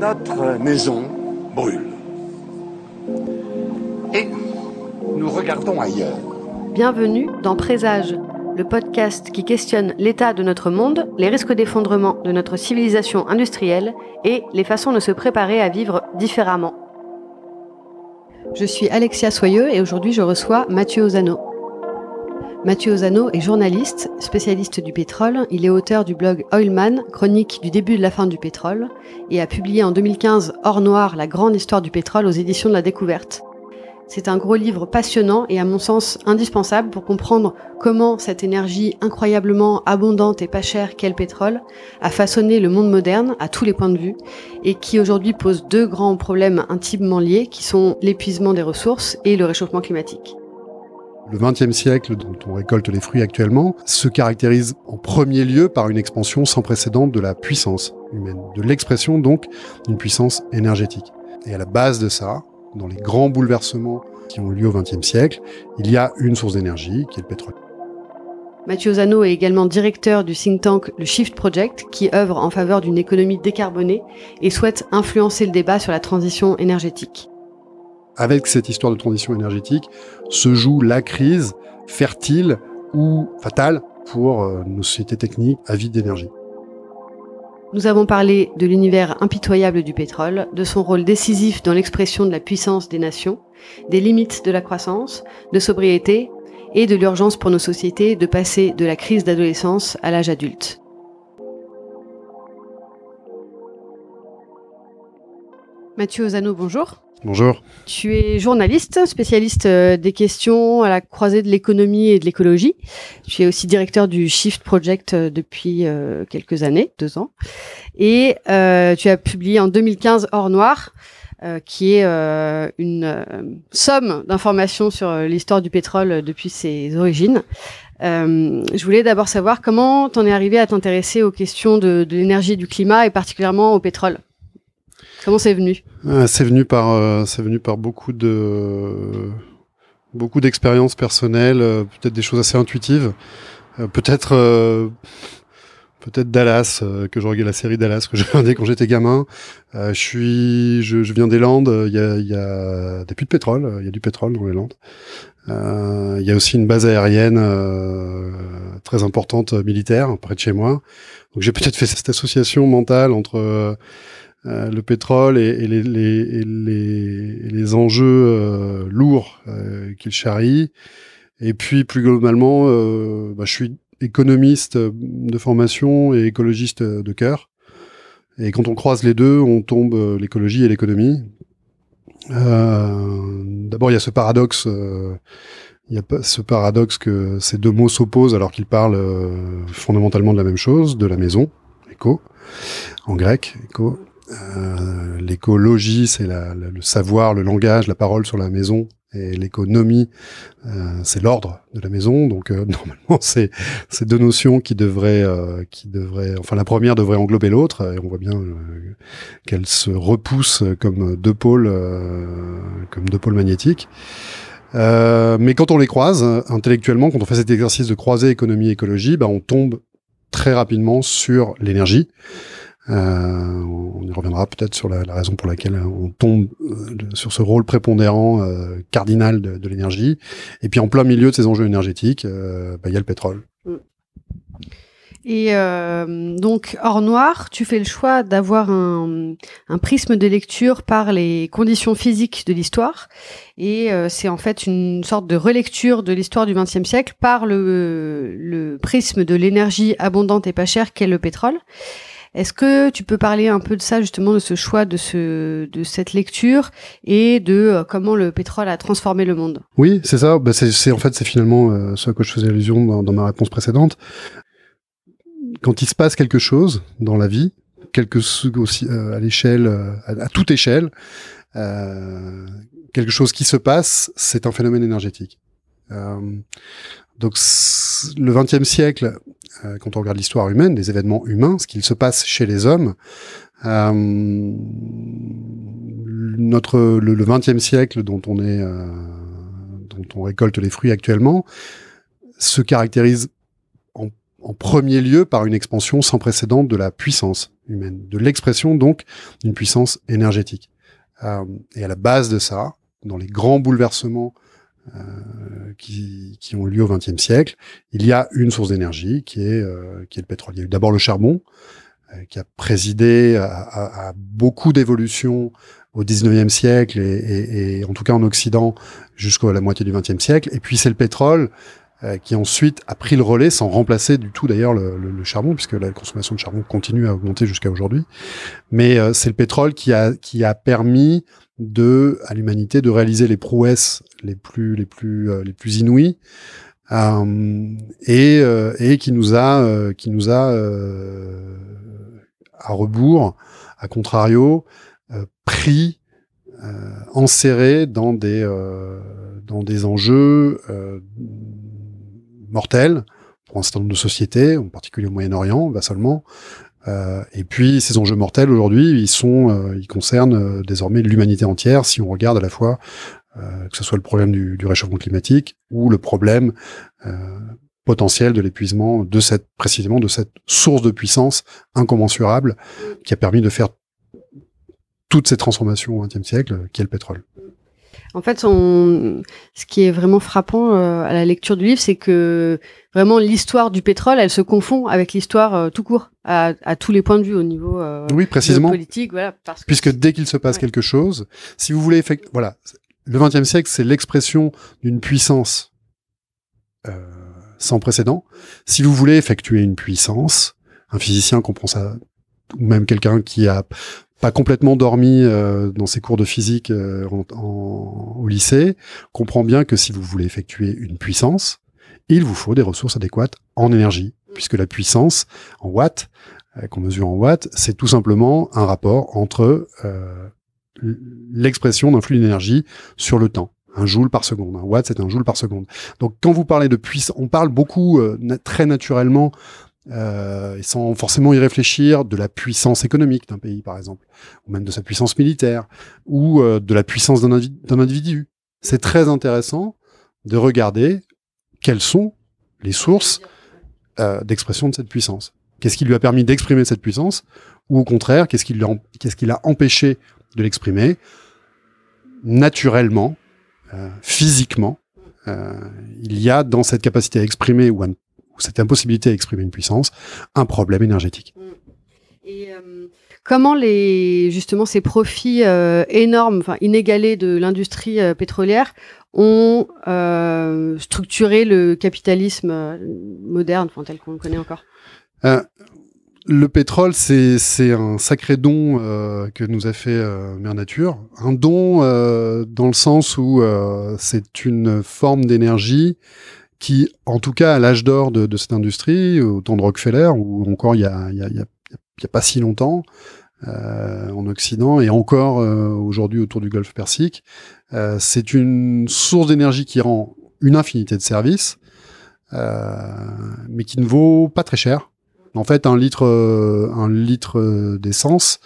Notre maison brûle. Et nous regardons ailleurs. Bienvenue dans Présage, le podcast qui questionne l'état de notre monde, les risques d'effondrement de notre civilisation industrielle et les façons de se préparer à vivre différemment. Je suis Alexia Soyeux et aujourd'hui je reçois Mathieu Ozano. Mathieu Ozano est journaliste, spécialiste du pétrole. Il est auteur du blog Oilman, chronique du début de la fin du pétrole, et a publié en 2015 Hors Noir, la grande histoire du pétrole aux éditions de la découverte. C'est un gros livre passionnant et à mon sens indispensable pour comprendre comment cette énergie incroyablement abondante et pas chère qu'est le pétrole a façonné le monde moderne à tous les points de vue et qui aujourd'hui pose deux grands problèmes intimement liés qui sont l'épuisement des ressources et le réchauffement climatique. Le XXe siècle, dont on récolte les fruits actuellement, se caractérise en premier lieu par une expansion sans précédent de la puissance humaine, de l'expression donc d'une puissance énergétique. Et à la base de ça, dans les grands bouleversements qui ont lieu au XXe siècle, il y a une source d'énergie qui est le pétrole. Mathieu Zano est également directeur du think tank le Shift Project, qui œuvre en faveur d'une économie décarbonée et souhaite influencer le débat sur la transition énergétique. Avec cette histoire de transition énergétique se joue la crise fertile ou fatale pour euh, nos sociétés techniques avides d'énergie. Nous avons parlé de l'univers impitoyable du pétrole, de son rôle décisif dans l'expression de la puissance des nations, des limites de la croissance, de sobriété et de l'urgence pour nos sociétés de passer de la crise d'adolescence à l'âge adulte. Mathieu Ozano, bonjour. Bonjour. Tu es journaliste, spécialiste euh, des questions à la croisée de l'économie et de l'écologie. Tu es aussi directeur du Shift Project euh, depuis euh, quelques années, deux ans. Et tu as publié en 2015 Hors Noir, qui est une somme d'informations sur l'histoire du pétrole depuis ses origines. je voulais d'abord savoir comment t'en es arrivé à t'intéresser aux questions de, de l'énergie et du climat et particulièrement au pétrole. Comment c'est venu? Euh, C'est venu par, euh, c'est venu par beaucoup de, beaucoup d'expériences personnelles, euh, peut-être des choses assez intuitives, peut-être, peut-être Dallas, que je regardais la série Dallas que j'ai regardé quand j'étais gamin. je suis, je, je viens des Landes. Il y a, il y a des puits de pétrole. Il y a du pétrole dans les Landes. il y a aussi une base aérienne très importante militaire près de chez moi. Donc j'ai peut-être fait cette association mentale entre euh, le pétrole et, les, les, les, enjeux euh, lourds euh, qu'il charrie. Et puis plus globalement, bah, je suis économiste de formation et écologiste de cœur. Et quand on croise les deux, on tombe l'écologie et l'économie. D'abord, il y a ce paradoxe. il y a ce paradoxe que ces deux mots s'opposent alors qu'ils parlent fondamentalement de la même chose, de la maison, éco, en grec, éco, euh, l'écologie, c'est le savoir, le langage, la parole sur la maison. Et l'économie, euh, c'est l'ordre de la maison. Donc euh, normalement, c'est ces deux notions qui devraient, qui devraient, enfin la première devrait englober l'autre. Et on voit bien qu'elles se repoussent comme deux pôles, comme deux pôles magnétiques. mais quand on les croise intellectuellement, quand on fait cet exercice de croiser économie et écologie, bah, on tombe très rapidement sur l'énergie. Euh, on y reviendra peut-être sur la, raison pour laquelle on tombe euh, sur ce rôle prépondérant euh, cardinal de, l'énergie. Et puis en plein milieu de ces enjeux énergétiques, bah, il y a le pétrole. Mm. Et donc, hors noir, tu fais le choix d'avoir un, prisme de lecture par les conditions physiques de l'histoire. Et c'est en fait une sorte de relecture de l'histoire du XXe siècle par le prisme de l'énergie abondante et pas chère qu'est le pétrole. Est-ce que tu peux parler un peu de ça justement, de ce choix de ce de cette lecture et de euh, comment le pétrole a transformé le monde? Oui, c'est ça. Bah, en fait c'est finalement euh, ce à quoi je faisais allusion dans, ma réponse précédente. Quand il se passe quelque chose dans la vie, quelque aussi euh, à l'échelle, à, toute échelle, quelque chose qui se passe, c'est un phénomène énergétique. Donc le XXe siècle euh, quand on regarde l'histoire humaine, des événements humains, ce qu'il se passe chez les hommes. Euh, notre le, XXe siècle dont on est euh, dont on récolte les fruits actuellement se caractérise en premier lieu par une expansion sans précédent de la puissance humaine, de l'expression donc d'une puissance énergétique. Et à la base de ça, dans les grands bouleversements qui, qui, ont lieu au XXe siècle, il y a une source d'énergie qui est euh, qui est le pétrole. Il y a eu d'abord le charbon, euh, qui a présidé à, à, à beaucoup d'évolutions au XIXe siècle et, et, et, en tout cas en Occident jusqu'à la moitié du XXe siècle. Et puis c'est le pétrole euh, qui ensuite a pris le relais sans remplacer du tout d'ailleurs le, le, le, charbon, puisque la consommation de charbon continue à augmenter jusqu'à aujourd'hui. Mais euh, c'est le pétrole qui a, qui a permis de, à l'humanité de réaliser les prouesses les plus, les plus, euh, les plus inouïes. Euh, et, et qui nous a, qui nous a à rebours, à contrario, pris, enserré dans des, dans des enjeux mortels pour un certain nombre de sociétés, en particulier au Moyen-Orient, va seulement. Euh, et puis ces enjeux mortels aujourd'hui, ils sont, euh, ils concernent euh, désormais l'humanité entière. Si on regarde à la fois euh, que ce soit le problème du, du, réchauffement climatique ou le problème euh, potentiel de l'épuisement de cette précisément de cette source de puissance incommensurable qui a permis de faire toutes ces transformations au XXe siècle, qui est le pétrole. En fait, on... ce qui est vraiment frappant euh, à la lecture du livre, c'est que vraiment l'histoire du pétrole, elle se confond avec l'histoire euh, tout court, à, à, tous les points de vue au niveau euh, oui, précisément. politique. Voilà, parce Puisque que dès qu'il se passe ouais. quelque chose, si vous voulez, voilà, le XXe siècle, c'est l'expression d'une puissance euh, sans précédent. Si vous voulez effectuer une puissance, un physicien comprend ça, ou même quelqu'un qui a pas complètement dormi euh, dans ses cours de physique euh, au lycée, comprend bien que si vous voulez effectuer une puissance, il vous faut des ressources adéquates en énergie, puisque la puissance en watts, qu'on mesure en watts, c'est tout simplement un rapport entre l'expression d'un flux d'énergie sur le temps. Un joule par seconde. Un watt, c'est un joule par seconde. Donc, quand vous parlez de puissance, on parle beaucoup, euh, très naturellement, euh, et sans forcément y réfléchir, de la puissance économique d'un pays, par exemple, ou même de sa puissance militaire, ou euh, de la puissance d'un individu. C'est très intéressant de regarder quelles sont les sources d'expression de cette puissance. Qu'est-ce qui lui a permis d'exprimer cette puissance, ou au contraire, qu'est-ce qui, qu'est-ce qui l'a empêché de l'exprimer naturellement, euh, physiquement. Euh, il y a dans cette capacité à exprimer ou à cette impossibilité à exprimer une puissance, un problème énergétique. Et euh, comment les justement ces profits énormes, enfin inégalés de l'industrie pétrolière ont structuré le capitalisme moderne, enfin, tel qu'on le connaît encore? Le pétrole, c'est un sacré don euh, que nous a fait euh, Mère Nature. Un don euh, dans le sens où c'est une forme d'énergie qui, en tout cas à l'âge d'or de, de, cette industrie, au temps de Rockefeller, ou encore il y a, a, a, a pas si longtemps, euh, en Occident et encore euh, aujourd'hui autour du Golfe Persique, euh, c'est une source d'énergie qui rend une infinité de services, mais qui ne vaut pas très cher. En fait, un litre, un litre d'essence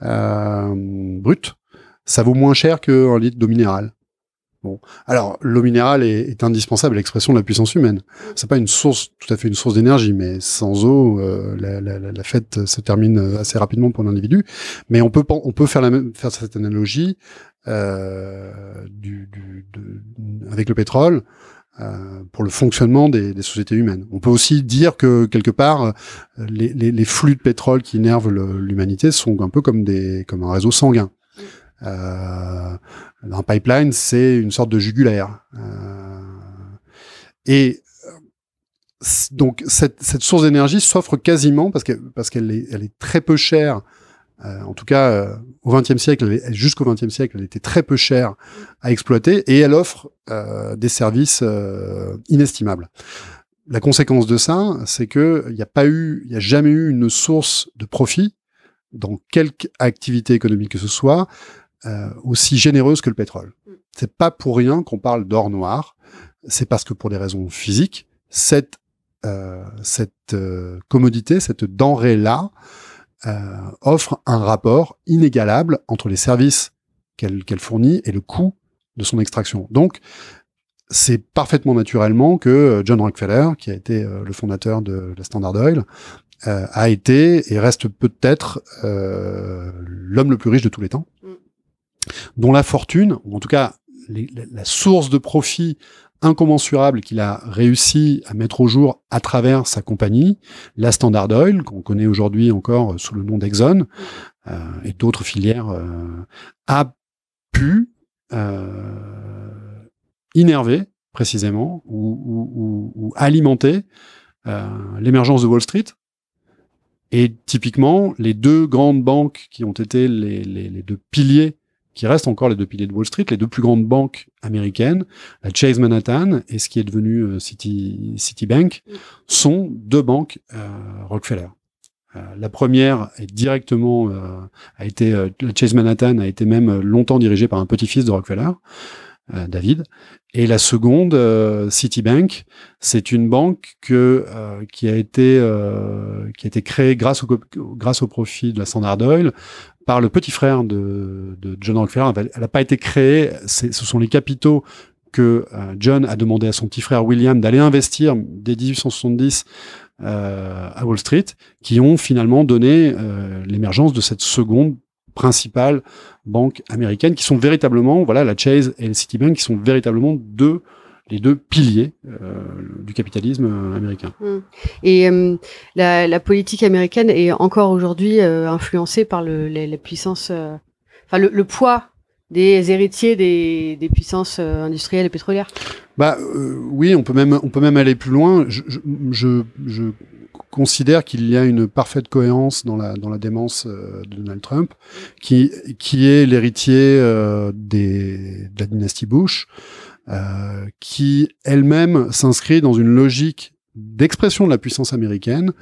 brut, ça vaut moins cher qu'un litre d'eau minérale. Bon, alors l'eau minérale est, indispensable à l'expression de la puissance humaine. C'est pas une source, tout à fait une source d'énergie, mais sans eau, euh, la, fête se termine assez rapidement pour l'individu. Mais on peut on peut faire la même, faire cette analogie euh, avec le pétrole. Euh, pour le fonctionnement des, des, sociétés humaines. On peut aussi dire que quelque part, les, les, les flux de pétrole qui énervent l'humanité sont un peu comme des comme un réseau sanguin. Euh, un pipeline, c'est une sorte de jugulaire. Euh, et donc cette, cette source d'énergie s'offre quasiment parce que parce qu'elle est, elle est très peu chère. Euh, en tout cas, euh, au XXe siècle, jusqu'au XXe siècle, elle était très peu chère à exploiter et elle offre euh, des services inestimables. La conséquence de ça, c'est que il n'y a pas eu, il a jamais eu une source de profit dans quelque activité économique que ce soit aussi généreuse que le pétrole. C'est pas pour rien qu'on parle d'or noir. C'est parce que pour des raisons physiques, cette cette commodité, cette denrée là, offre un rapport inégalable entre les services qu'elle fournit et le coût de son extraction. Donc c'est parfaitement naturellement que John Rockefeller, qui a été le fondateur de la Standard Oil, a été et reste peut-être l'homme le plus riche de tous les temps, mm. dont la fortune, ou en tout cas la source de profit incommensurable qu'il a réussi à mettre au jour à travers sa compagnie, la Standard Oil, qu'on connaît aujourd'hui encore sous le nom d'Exxon, euh, et d'autres filières, euh, a pu euh, innerver précisément ou, alimenter l'émergence de Wall Street. Et typiquement, les deux grandes banques qui ont été les deux piliers qui restent encore les deux piliers de Wall Street, les deux plus grandes banques américaines, la Chase Manhattan et ce qui est devenu euh, City, Citibank, mm. sont deux banques euh, Rockefeller. Euh, la première est directement a été la Chase Manhattan a été même longtemps dirigée par un petit-fils de Rockefeller, David, et la seconde Citibank, c'est une banque que qui a été qui a été créée grâce au grâce au profit de la Standard Oil par le petit frère de, John Rockefeller. Elle n'a pas été créée, ce sont les capitaux que euh, John a demandé à son petit frère William d'aller investir dès 1870 euh, à Wall Street, qui ont finalement donné euh, l'émergence de cette seconde principale banque américaine, qui sont véritablement, voilà, la Chase et le Citibank, qui sont véritablement deux les deux piliers euh, du capitalisme euh, américain. Mmh. Et euh, la, la, politique américaine est encore aujourd'hui influencée par le, les, les puissances, enfin le, le, poids des héritiers des, des puissances industrielles et pétrolières. Bah oui, on peut même on peut même aller plus loin. Je, je, je, considère qu'il y a une parfaite cohérence dans la dans la démence de Donald Trump, qui qui est l'héritier des de la dynastie Bush. Euh, qui elle-même s'inscrit dans une logique d'expression de la puissance américaine,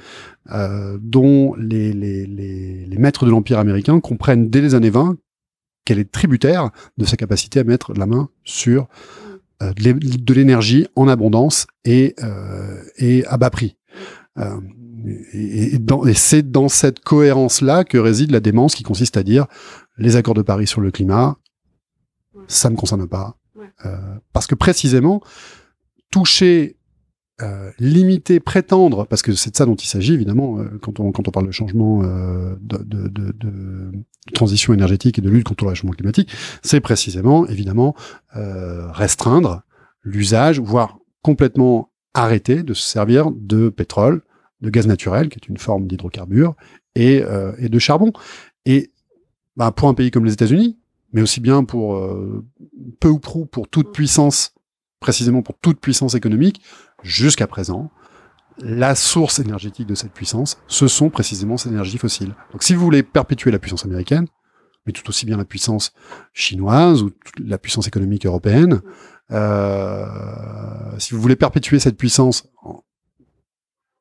euh, dont les, les, les, maîtres de l'Empire américain comprennent dès les années 20 qu'elle est tributaire de sa capacité à mettre la main sur euh, de l'énergie en abondance et, euh, et à bas prix. Euh, et, et, et c'est dans cette cohérence-là que réside la démence qui consiste à dire les accords de Paris sur le climat, ça ne concerne pas, euh, parce que précisément, toucher, euh, limiter, prétendre, parce que c'est de ça dont il s'agit évidemment euh, quand on quand on parle de changement de, de, de, de, transition énergétique et de lutte contre le réchauffement climatique, c'est précisément évidemment restreindre l'usage, voire complètement arrêter de se servir de pétrole, de gaz naturel, qui est une forme d'hydrocarbure, et, et de charbon. Et bah, pour un pays comme les États-Unis, mais aussi bien pour euh, peu ou prou pour toute puissance, précisément pour toute puissance économique, jusqu'à présent, la source énergétique de cette puissance, ce sont précisément ces énergies fossiles. Donc si vous voulez perpétuer la puissance américaine, mais tout aussi bien la puissance chinoise ou la puissance économique européenne, euh, si vous voulez perpétuer cette puissance en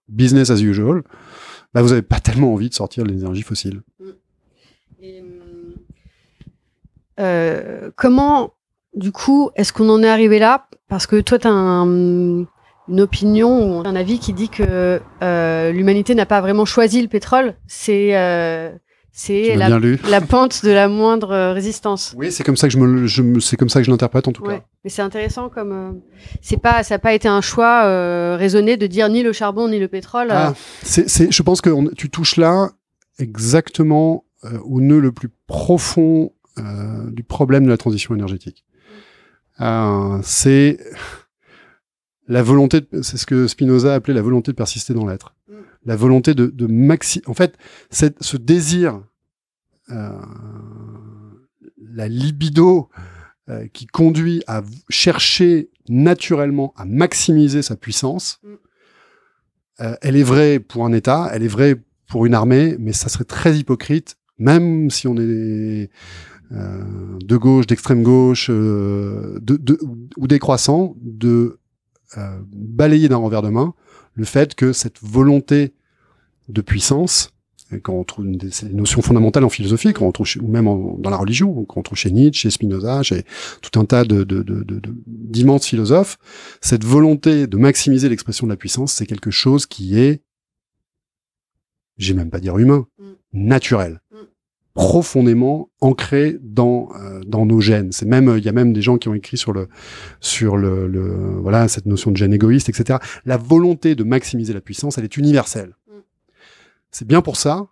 business as usual, bah vous n'avez pas tellement envie de sortir de l'énergie fossile. Euh, comment, du coup, est-ce qu'on en est arrivé là? Parce que toi, tu as une opinion ou un avis qui dit que euh, l'humanité n'a pas vraiment choisi le pétrole. C'est euh, c'est la, la, pente de la moindre résistance. Oui, c'est comme ça que je me, je c'est comme ça que je l'interprète en tout cas. Mais c'est intéressant comme c'est pas, ça n'a pas été un choix raisonné de dire ni le charbon ni le pétrole. Ah, c'est, je pense que tu touches là exactement au nœud le plus profond euh, du problème de la transition énergétique. Euh, c'est la volonté, c'est ce que Spinoza appelait la volonté de persister dans l'être. La volonté de, de maxi. En fait, ce désir, euh, la libido euh, qui conduit à chercher naturellement à maximiser sa puissance, euh, elle est vraie pour un État, elle est vraie pour une armée, mais ça serait très hypocrite, même si on est de gauche, d'extrême gauche, euh, de, de, ou décroissant, de euh, balayer d'un revers de main le fait que cette volonté de puissance, quand on trouve des, notions fondamentales en philosophie, quand on trouve ou même dans la religion, quand on trouve chez Nietzsche, chez Spinoza, chez tout un tas de, d'immenses philosophes, cette volonté de maximiser l'expression de la puissance, c'est quelque chose qui est, j'ai même pas dire humain, mm. naturel. Profondément ancré dans euh, dans nos gènes. C'est même il y a même des gens qui ont écrit sur le sur le, le voilà cette notion de gène égoïste, etc. La volonté de maximiser la puissance, elle est universelle. Mm. C'est bien pour ça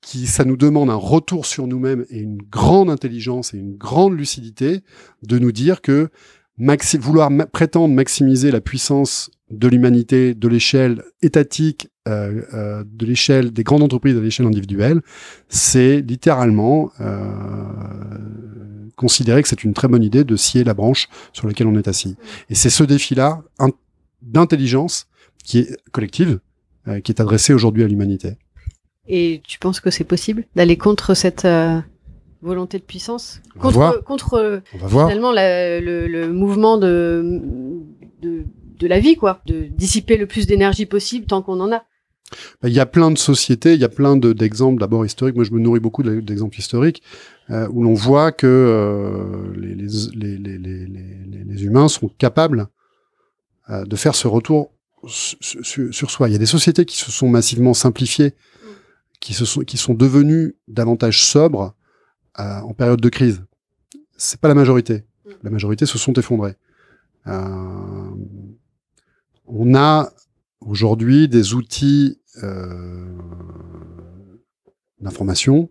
qui ça nous demande un retour sur nous-mêmes et une grande intelligence et une grande lucidité de nous dire que maxi vouloir prétendre maximiser la puissance de l'humanité, de l'échelle étatique, euh, euh, de l'échelle des grandes entreprises, de l'échelle individuelle, c'est littéralement euh, considérer que c'est une très bonne idée de scier la branche sur laquelle on est assis. Et c'est ce défi-là d'intelligence qui est collective, euh, qui est adressé aujourd'hui à l'humanité. Et tu penses que c'est possible d'aller contre cette euh, volonté de puissance Contre, voir. contre euh, finalement la- le, le mouvement de, de, de la vie, quoi. De dissiper le plus d'énergie possible tant qu'on en a. Bah, Il y a plein de sociétés, il y a plein de- d'exemples d'abord historiques. Moi, je me nourris beaucoup de- d'exemples historiques euh, où l'on voit que euh, les, les, les, les, les, les- les humains sont capables euh, de faire ce retour su- su- sur soi. Il y a des sociétés qui se sont massivement simplifiées, qui se sont qui sont devenues davantage sobres euh, en période de crise. C'est pas la majorité. La majorité se sont effondrées. Euh, on a aujourd'hui des outils euh, d'information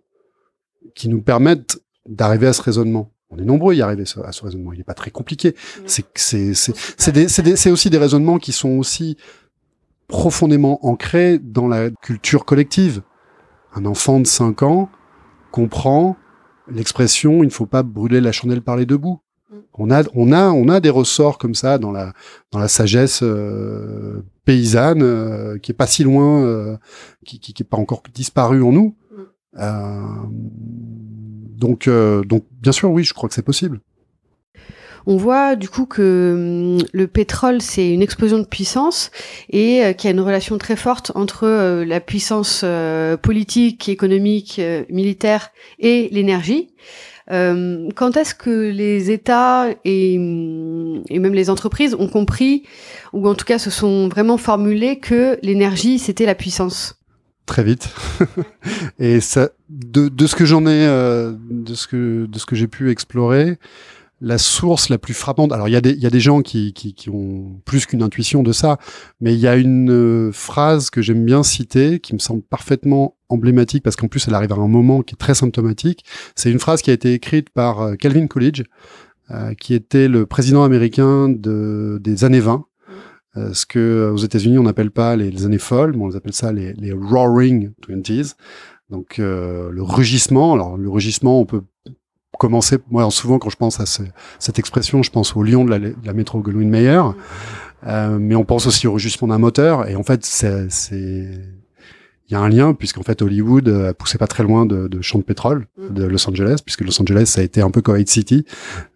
qui nous permettent d'arriver à ce raisonnement. On est nombreux à y arriver à ce raisonnement. Il n'est pas très compliqué. Des- c'est aussi des raisonnements qui sont aussi profondément ancrés dans la culture collective. Un enfant de 5 ans comprend l'expression il ne faut pas brûler la chandelle par les deux bouts. Mm. On a, on a, on a des ressorts comme ça dans la, dans la sagesse euh, paysanne euh, qui est pas si loin, euh, qui, qui, qui est pas encore disparu en nous. Mm. Euh, donc, euh, donc, bien sûr, oui, je crois que c'est possible. On voit du coup que hum, le pétrole, c'est une explosion de puissance et euh, qu'il y a une relation très forte entre euh, la puissance euh, politique, économique, militaire et l'énergie. Quand est-ce que les États et, hum, et même les entreprises ont compris, ou en tout cas se sont vraiment formulés que l'énergie, c'était la puissance? Très vite. et ça, de, ce que j'en ai, de ce que j'ai pu explorer, la source la plus frappante. Alors il y a des gens qui ont plus qu'une intuition de ça, mais il y a une euh, phrase que j'aime bien citer qui me semble parfaitement emblématique parce qu'en plus elle arrive à un moment qui est très symptomatique. C'est une phrase qui a été écrite par euh, Calvin Coolidge, euh, qui était le président américain de des années 20. Euh, ce que aux États-Unis on n'appelle pas les, années folles, mais on les appelle ça les, les Roaring Twenties. Donc le rugissement. Alors le rugissement, on peut commencer. Moi, souvent quand je pense à ce- cette expression, je pense au lion de la, de la métro Goldwyn Mayer. Euh, mais on pense aussi au rugissement d'un moteur. Et en fait, c'est c'est- il y a un lien puisqu'en fait Hollywood euh, poussait pas très loin de, de champs de pétrole Mm. de Los Angeles, puisque Los Angeles ça a été un peu Kuwait City,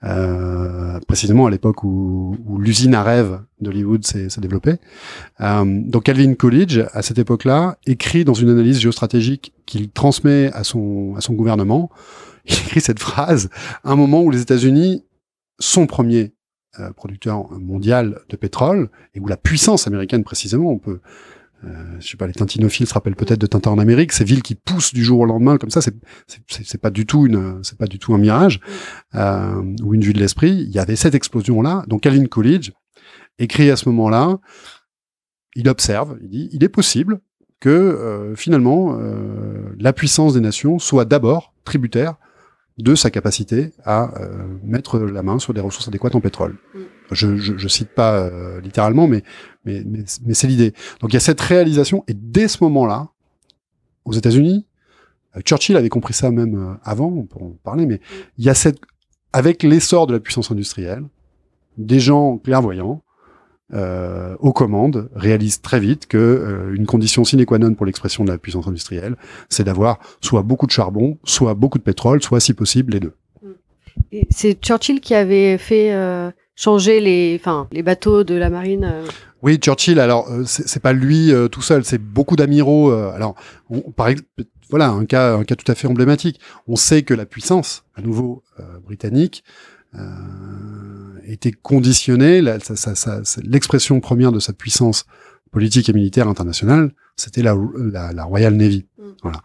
euh, précisément à l'époque où, où l'usine à rêve d'Hollywood s'est s'est développée. Euh, donc Calvin Coolidge, à cette époque-là, écrit dans une analyse géostratégique qu'il transmet à son, à son gouvernement, il écrit cette phrase, un moment où les États-Unis sont premiers euh, producteurs mondial de pétrole, et où la puissance américaine précisément, on peut... Euh, je sais pas, les tintinophiles se rappellent peut-être de Tintin en Amérique, ces villes qui poussent du jour au lendemain comme ça, c'est c'est pas du tout une, c'est pas du tout un mirage euh, ou une vue de l'esprit. Il y avait cette explosion là. Donc Calvin Coolidge écrit à ce moment-là, il observe, il dit, il est possible que euh, finalement euh, la puissance des nations soit d'abord tributaire de sa capacité à euh, mettre la main sur des ressources adéquates en pétrole. Mm. Je, je, je cite pas euh, littéralement, mais mais, mais, mais c'est l'idée. Donc il y a cette réalisation, et dès ce moment-là, aux États-Unis, euh, Churchill avait compris ça même avant, on peut en parler, mais il y a cette, avec l'essor de la puissance industrielle, des gens clairvoyants euh, aux commandes réalisent très vite que euh, une condition sine qua non pour l'expression de la puissance industrielle, c'est d'avoir soit beaucoup de charbon, soit beaucoup de pétrole, soit si possible les deux. Et C'est Churchill qui avait fait euh, changer les, enfin, les bateaux de la marine. euh, Oui, Churchill. Alors, euh, c'est c'est pas lui euh, tout seul, c'est beaucoup d'amiraux. euh, alors, on, par exemple, voilà un cas, un cas tout à fait emblématique. On sait que la puissance, à nouveau euh, britannique, euh, était conditionnée. L'expression première de sa puissance politique et militaire internationale, c'était la, la, la Royal Navy. Mm. Voilà.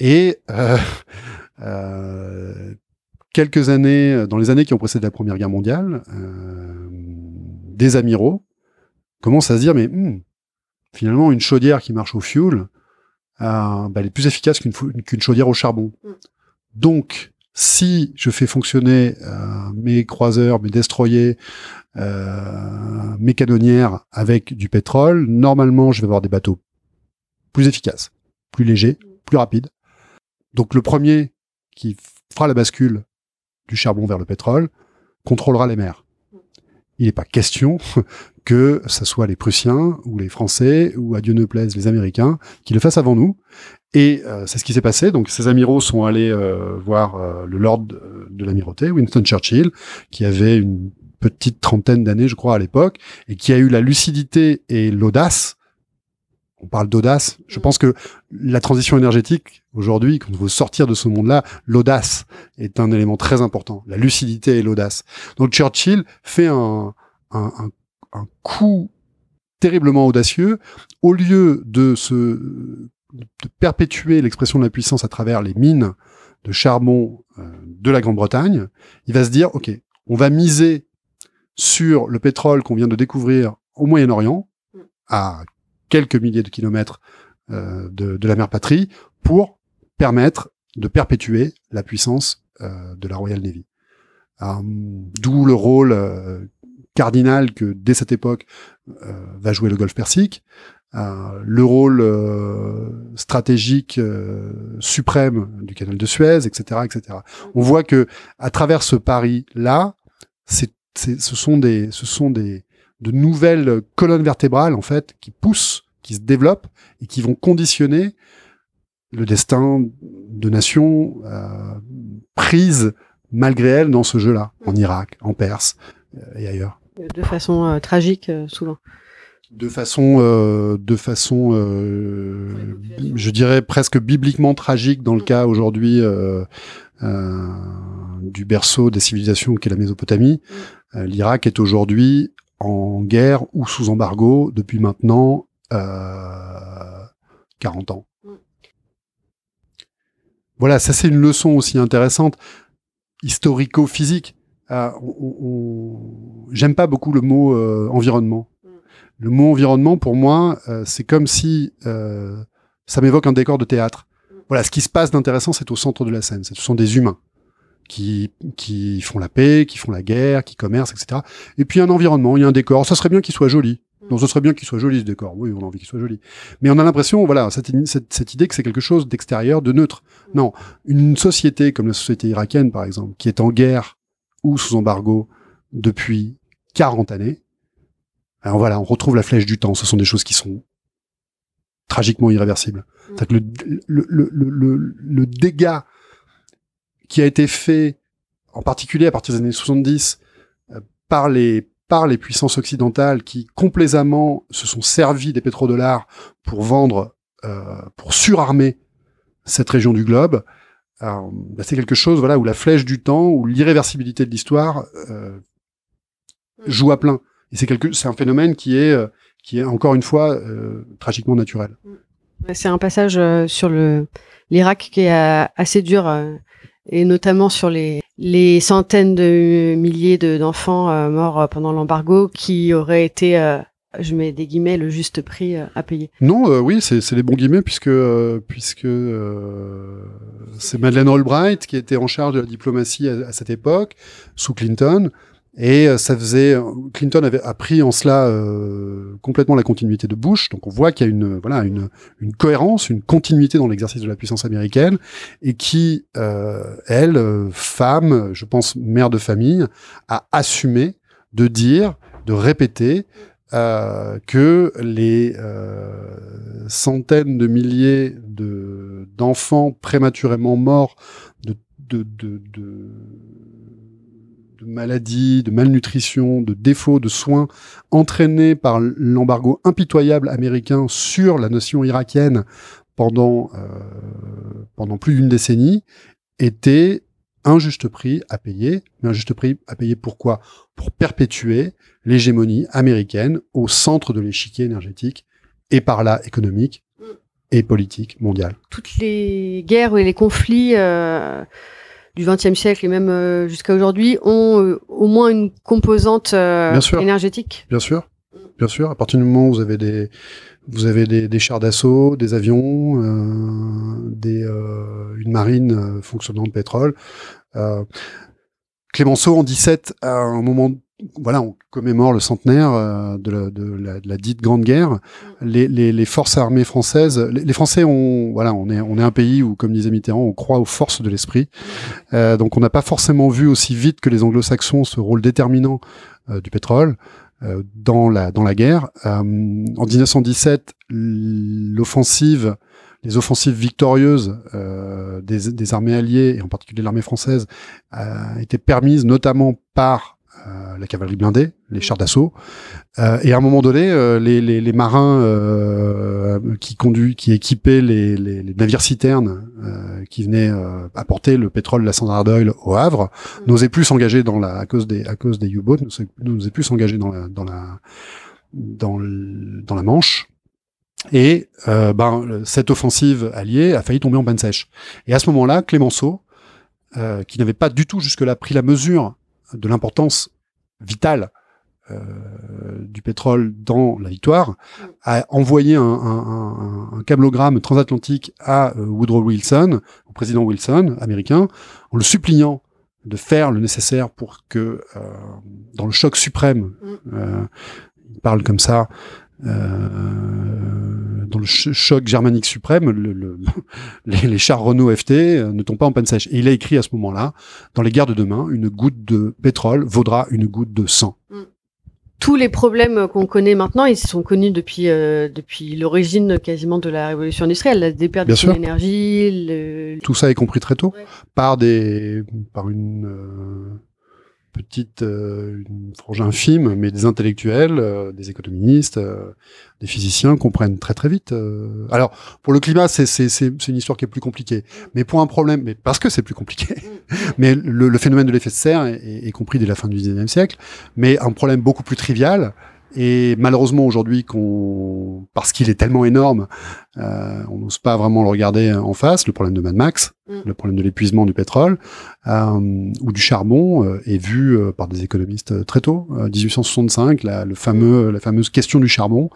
Et euh, Euh, quelques années, dans les années qui ont précédé la Première Guerre mondiale, euh, des amiraux commencent à se dire, mais hmm, finalement, une chaudière qui marche au fioul, euh, bah, elle est plus efficace qu'une qu'une chaudière au charbon. Mm. Donc, si je fais fonctionner euh, mes croiseurs, mes destroyers, euh, mes canonnières avec du pétrole, normalement, je vais avoir des bateaux plus efficaces, plus légers, plus rapides. Donc, le premier qui fera la bascule du charbon vers le pétrole contrôlera les mers. Il n'est pas question que ce soit les Prussiens ou les Français ou à Dieu ne plaise les Américains qui le fassent avant nous. Et euh, c'est ce qui s'est passé. Donc ces amiraux sont allés euh, voir euh, le lord de, de l'amirauté, Winston Churchill, qui avait une petite trentaine d'années, je crois, à l'époque, et qui a eu la lucidité et l'audace. On parle d'audace. Je pense que la transition énergétique, aujourd'hui, quand on veut sortir de ce monde-là, l'audace est un élément très important. La lucidité et l'audace. Donc Churchill fait un, un, un, un coup terriblement audacieux. Au lieu de se de perpétuer l'expression de la puissance à travers les mines de charbon euh, de la Grande-Bretagne, il va se dire, OK, on va miser sur le pétrole qu'on vient de découvrir au Moyen-Orient, à quelques milliers de kilomètres euh, de, la mer patrie, pour permettre de perpétuer la puissance euh, de la Royal Navy. D'où le rôle cardinal que dès cette époque va jouer le Golfe Persique, le rôle euh, stratégique euh, suprême du canal de Suez, etc., etc. On voit que à travers ce pari-là, c'est, c'est, ce sont des, ce sont des de nouvelles colonnes vertébrales en fait qui poussent, qui se développent et qui vont conditionner le destin de nations euh, prises malgré elles dans ce jeu-là, en Irak, en Perse et ailleurs. De façon tragique, souvent. De façon, euh, de façon, euh, je dirais presque bibliquement tragique dans le cas aujourd'hui euh, du berceau des civilisations qu'est la Mésopotamie. Euh, L'Irak est aujourd'hui en guerre ou sous embargo depuis maintenant euh, 40 ans. Mm. Voilà, ça c'est une leçon aussi intéressante, historico-physique. On- on- J'aime pas beaucoup le mot environnement. Mm. Le mot environnement, pour moi, euh, c'est comme si euh, ça m'évoque un décor de théâtre. Mm. Voilà, ce qui se passe d'intéressant, c'est au centre de la scène. Ce sont des humains qui, qui font la paix, qui font la guerre, qui commercent, etc. Et puis un environnement, il y a un décor. Ça serait bien qu'il soit joli. Mm. Non, ce serait bien qu'il soit joli ce décor. Oui, on a envie qu'il soit joli. Mais on a l'impression, voilà, cette, cette, cette idée que c'est quelque chose d'extérieur, de neutre. Non, une société comme la société irakienne, par exemple, qui est en guerre ou sous embargo depuis 40 années. Alors voilà, on retrouve la flèche du temps. Ce sont des choses qui sont tragiquement irréversibles. Mm. C'est-à-dire que le, le, le, le, dégât qui a été fait, en particulier à partir des années 70, euh, par les par les puissances occidentales qui complaisamment se sont servis des pétrodollars pour vendre, euh, pour surarmer cette région du globe, euh, bah, c'est quelque chose voilà où la flèche du temps, où l'irréversibilité de l'histoire euh, joue à plein. Et c'est quelque, c'est un phénomène qui est euh, qui est encore une fois euh, tragiquement naturel. C'est un passage euh, sur le l'Irak qui est assez dur et notamment sur les les centaines de milliers de- d'enfants morts pendant l'embargo qui auraient été je mets des guillemets le juste prix à payer. Non, euh, oui, c'est c'est les bons guillemets puisque euh, puisque euh, c'est Madeleine Albright qui était en charge de la diplomatie à, à cette époque sous Clinton et euh, ça faisait Clinton avait appris en cela euh, complètement la continuité de Bush, donc on voit qu'il y a une voilà une une cohérence, une continuité dans l'exercice de la puissance américaine et qui euh, elle euh, femme, je pense mère de famille, a assumé de dire, de répéter euh, que les euh, centaines de milliers de d'enfants prématurément morts de, de, de de maladies, de malnutrition, de défauts de soins entraînés par l'embargo impitoyable américain sur la nation irakienne pendant euh, pendant plus d'une décennie était un juste prix à payer. Mais un juste prix à payer pourquoi Pour perpétuer l'hégémonie américaine au centre de l'échiquier énergétique et par là économique et politique mondiale. Toutes les guerres et les conflits euh, du XXe siècle et même euh, jusqu'à aujourd'hui ont euh, au moins une composante euh, Bien sûr. énergétique. Bien sûr, bien sûr. À partir du moment où vous avez des, vous avez des, des chars d'assaut, des avions, euh, des, euh, une marine euh, fonctionnant de pétrole. Euh, Clémenceau en 17, à un moment, voilà, on commémore le centenaire euh, de, la, de, la, de la dite Grande Guerre. Les, les, les forces armées françaises, les, les Français ont, voilà, on est, on est un pays où, comme disait Mitterrand, on croit aux forces de l'esprit. Euh, donc, on n'a pas forcément vu aussi vite que les Anglo-Saxons ce rôle déterminant euh, du pétrole euh, dans la dans la guerre. Euh, en 1917, l'offensive, les offensives victorieuses euh, des, des armées alliées et en particulier l'armée française euh, étaient permises notamment par la cavalerie blindée, les chars d'assaut, Euh, et à un moment donné, euh, les, les, les marins euh, qui conduit, qui équipaient les, les, les navires citernes euh, qui venaient euh, apporter le pétrole, la Standard Oil au Havre, Mm. n'osaient plus s'engager dans la à cause des à cause des U-boats, n'osaient plus s'engager dans la dans la dans, le- dans la Manche. Et euh, ben, cette offensive alliée a failli tomber en panne sèche. Et à ce moment-là, Clémenceau, euh, qui n'avait pas du tout jusque-là pris la mesure de l'importance vitale euh, du pétrole dans la victoire, a envoyé un, un, un, un câblogramme transatlantique à euh, Woodrow Wilson, au président Wilson américain, en le suppliant de faire le nécessaire pour que, euh, dans le choc suprême, euh, il parle comme ça, euh, dans le ch- choc germanique suprême, le, le- les, les chars Renault FT euh, ne tombent pas en panne sèche. Et il a écrit à ce moment-là, dans les guerres de demain, une goutte de pétrole vaudra une goutte de sang. Tous les problèmes qu'on connaît maintenant, ils sont connus depuis euh, depuis l'origine quasiment de la révolution industrielle, la déperdition d'énergie, le... Tout ça est compris très tôt Ouais. par des, par une euh, petite, euh, une frange infime, mais des intellectuels, euh, des économistes, euh, des physiciens comprennent très très vite. Alors pour le climat, c'est c'est une histoire qui est plus compliquée, mais pour un problème, mais parce que c'est plus compliqué. Mais le, le phénomène de l'effet de serre est, est- est compris dès la fin du 19e siècle, mais un problème beaucoup plus trivial. Et malheureusement aujourd'hui, qu'on, parce qu'il est tellement énorme, euh, on n'ose pas vraiment le regarder en face. Le problème de Mad Max, Mm. le problème de l'épuisement du pétrole euh, ou du charbon euh, est vu euh, par des économistes euh, très tôt. Euh, 1865, la, le fameux, la fameuse question du charbon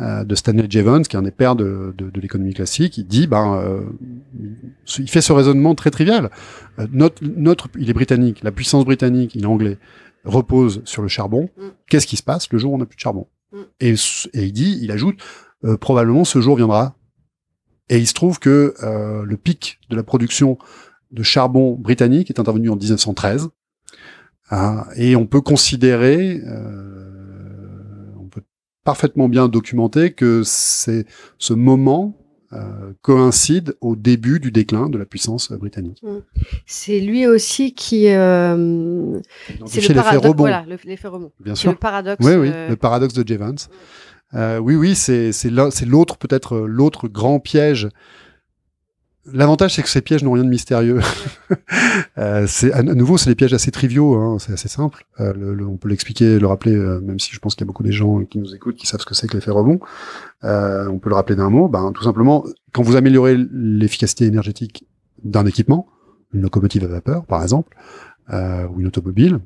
euh, de Stanley Jevons, qui est un des pères de, de, de l'économie classique, il dit, ben, euh, il fait ce raisonnement très trivial. Euh, notre, notre, il est britannique, la puissance britannique, il est anglais, repose sur le charbon. Mm. Qu'est-ce qui se passe le jour où on n'a plus de charbon Mm. et, il dit, il ajoute, euh, probablement ce jour viendra. Et il se trouve que euh, le pic de la production de charbon britannique est intervenu en 1913. Ah, et on peut considérer, euh, on peut parfaitement bien documenter que c'est ce moment euh, coïncide au début du déclin de la puissance euh, britannique. c'est lui aussi qui euh, c'est le l'effet paradoxe, voilà, l'effet rebond. bien sûr. le paradoxe. Oui, oui, euh, le paradoxe de Jevons. Euh, oui, oui, c'est l'autre peut-être l'autre grand piège. L'avantage, c'est que ces pièges n'ont rien de mystérieux. euh, c'est à, nouveau, c'est des pièges assez triviaux, hein, c'est assez simple. Euh, on peut l'expliquer, le rappeler, euh, même si je pense qu'il y a beaucoup des gens qui nous écoutent qui savent ce que c'est que l'effet rebond. Euh, on peut le rappeler d'un mot. Ben, tout simplement, quand vous améliorez l'efficacité énergétique d'un équipement, une locomotive à vapeur, par exemple, ou une automobile,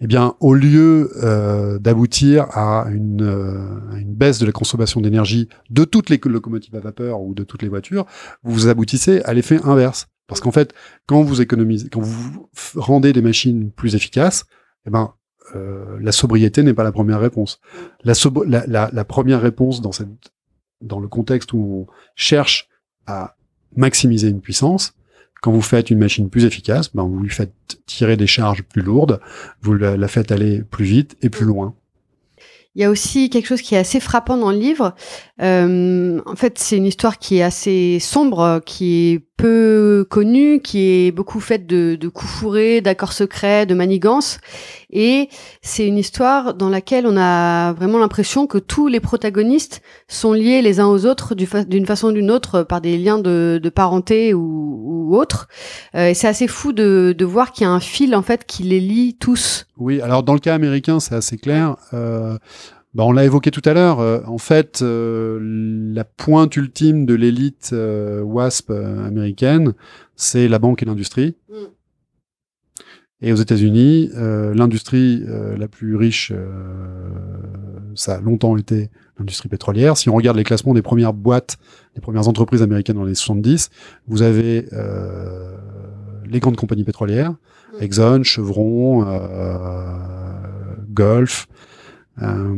eh bien, au lieu euh, d'aboutir à une, euh, une baisse de la consommation d'énergie de toutes les locomotives à vapeur ou de toutes les voitures, vous aboutissez à l'effet inverse. Parce qu'en fait, quand vous économisez, quand vous rendez des machines plus efficaces, eh ben, euh, la sobriété n'est pas la première réponse. La, la, la première réponse dans, cette, dans le contexte où on cherche à maximiser une puissance, quand vous faites une machine plus efficace, ben vous lui faites tirer des charges plus lourdes, vous la, la faites aller plus vite et plus loin. Il y a aussi quelque chose qui est assez frappant dans le livre. Euh, en fait, c'est une histoire qui est assez sombre, qui est peu connue, qui est beaucoup faite de, de coups fourrés, d'accords secrets, de manigances. Et c'est une histoire dans laquelle on a vraiment l'impression que tous les protagonistes sont liés les uns aux autres fa- d'une façon ou d'une autre par des liens de, de parenté ou, ou autres. Euh, et c'est assez fou de, de voir qu'il y a un fil en fait qui les lie tous. Oui, alors dans le cas américain, c'est assez clair. Euh, bah, on l'a évoqué tout à l'heure. euh, en fait, euh, la pointe ultime de l'élite euh, WASP euh, américaine, c'est la banque et l'industrie. Mm. Et aux États-Unis, euh, l'industrie euh, la plus riche, euh, ça a longtemps été l'industrie pétrolière. Si on regarde les classements des premières boîtes, des premières entreprises américaines dans les 70, vous avez euh, les grandes compagnies pétrolières. Exxon, Chevron, euh, Gulf. euh,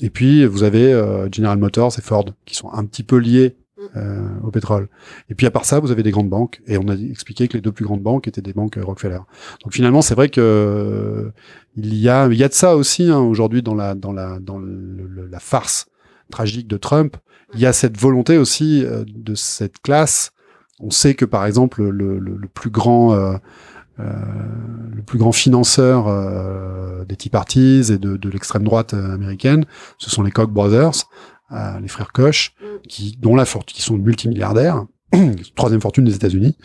et puis vous avez General Motors et Ford qui sont un petit peu liés euh, au pétrole. Et puis à part ça, vous avez des grandes banques. Et on a expliqué que les deux plus grandes banques étaient des banques euh, Rockefeller. Donc finalement, c'est vrai que euh, il y a il y a de ça aussi hein, aujourd'hui dans la dans la dans la farce tragique de Trump. Il y a cette volonté aussi euh, de cette classe. On sait que par exemple le, le, plus grand euh, euh, le plus grand financeur des Tea Parties et de, de l'extrême droite américaine, ce sont les Koch brothers, les frères Koch, Mm. qui dont la fortune, qui sont multimilliardaires, troisième fortune des États-Unis,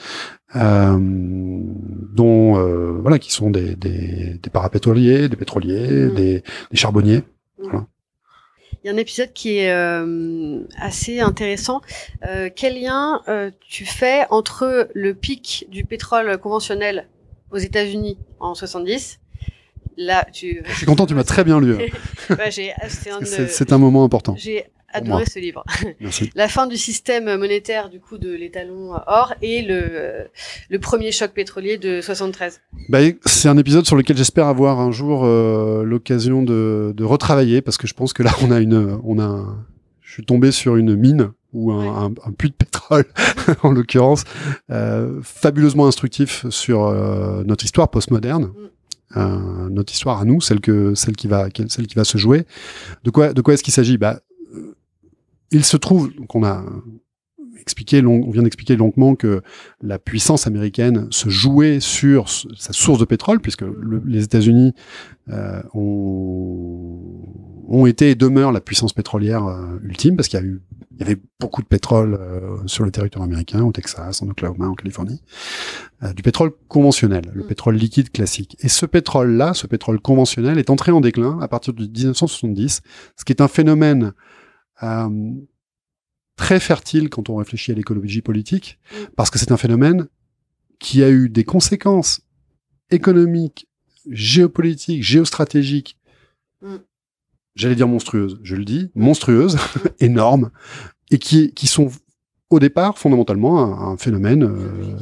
euh, dont euh, voilà, qui sont des, des, des parapétroliers, des pétroliers, Mm. des, des charbonniers. Il y a un épisode qui est euh, assez intéressant. Euh, quel lien euh, tu fais entre le pic du pétrole conventionnel aux États-Unis en 70 Là, tu. Je suis content, tu m'as très bien lu. hein. C'est un moment important. j'ai moi. adoré ce livre. Merci. La fin du système monétaire du coup de l'étalon or et le le premier choc pétrolier de 73. Bah, c'est un épisode sur lequel j'espère avoir un jour euh, l'occasion de, de retravailler parce que je pense que là on a une, on a, un- je suis tombé sur une mine ou un, Ouais. un- un puits de pétrole en l'occurrence, euh, fabuleusement instructif sur euh, notre histoire postmoderne. Euh, notre histoire à nous, celle que celle qui va celle qui va se jouer. De quoi de quoi est-ce qu'il s'agit? Bah, il se trouve qu'on a expliqué long, on vient d'expliquer longuement que la puissance américaine se jouait sur sa source de pétrole, puisque le- les États-Unis euh, ont, ont été et demeurent la puissance pétrolière euh, ultime, parce qu'il y a eu il y avait beaucoup de pétrole euh, sur le territoire américain, au Texas, en Oklahoma, en Californie, du pétrole conventionnel, le Mm. pétrole liquide classique. Et ce pétrole-là, ce pétrole conventionnel, est entré en déclin à partir de 1970, ce qui est un phénomène très fertile quand on réfléchit à l'écologie politique, Mm. parce que c'est un phénomène qui a eu des conséquences économiques, géopolitiques, géostratégiques, Mm. j'allais dire monstrueuses, je le dis, monstrueuses, énormes, et qui, qui sont au départ fondamentalement un, un phénomène euh,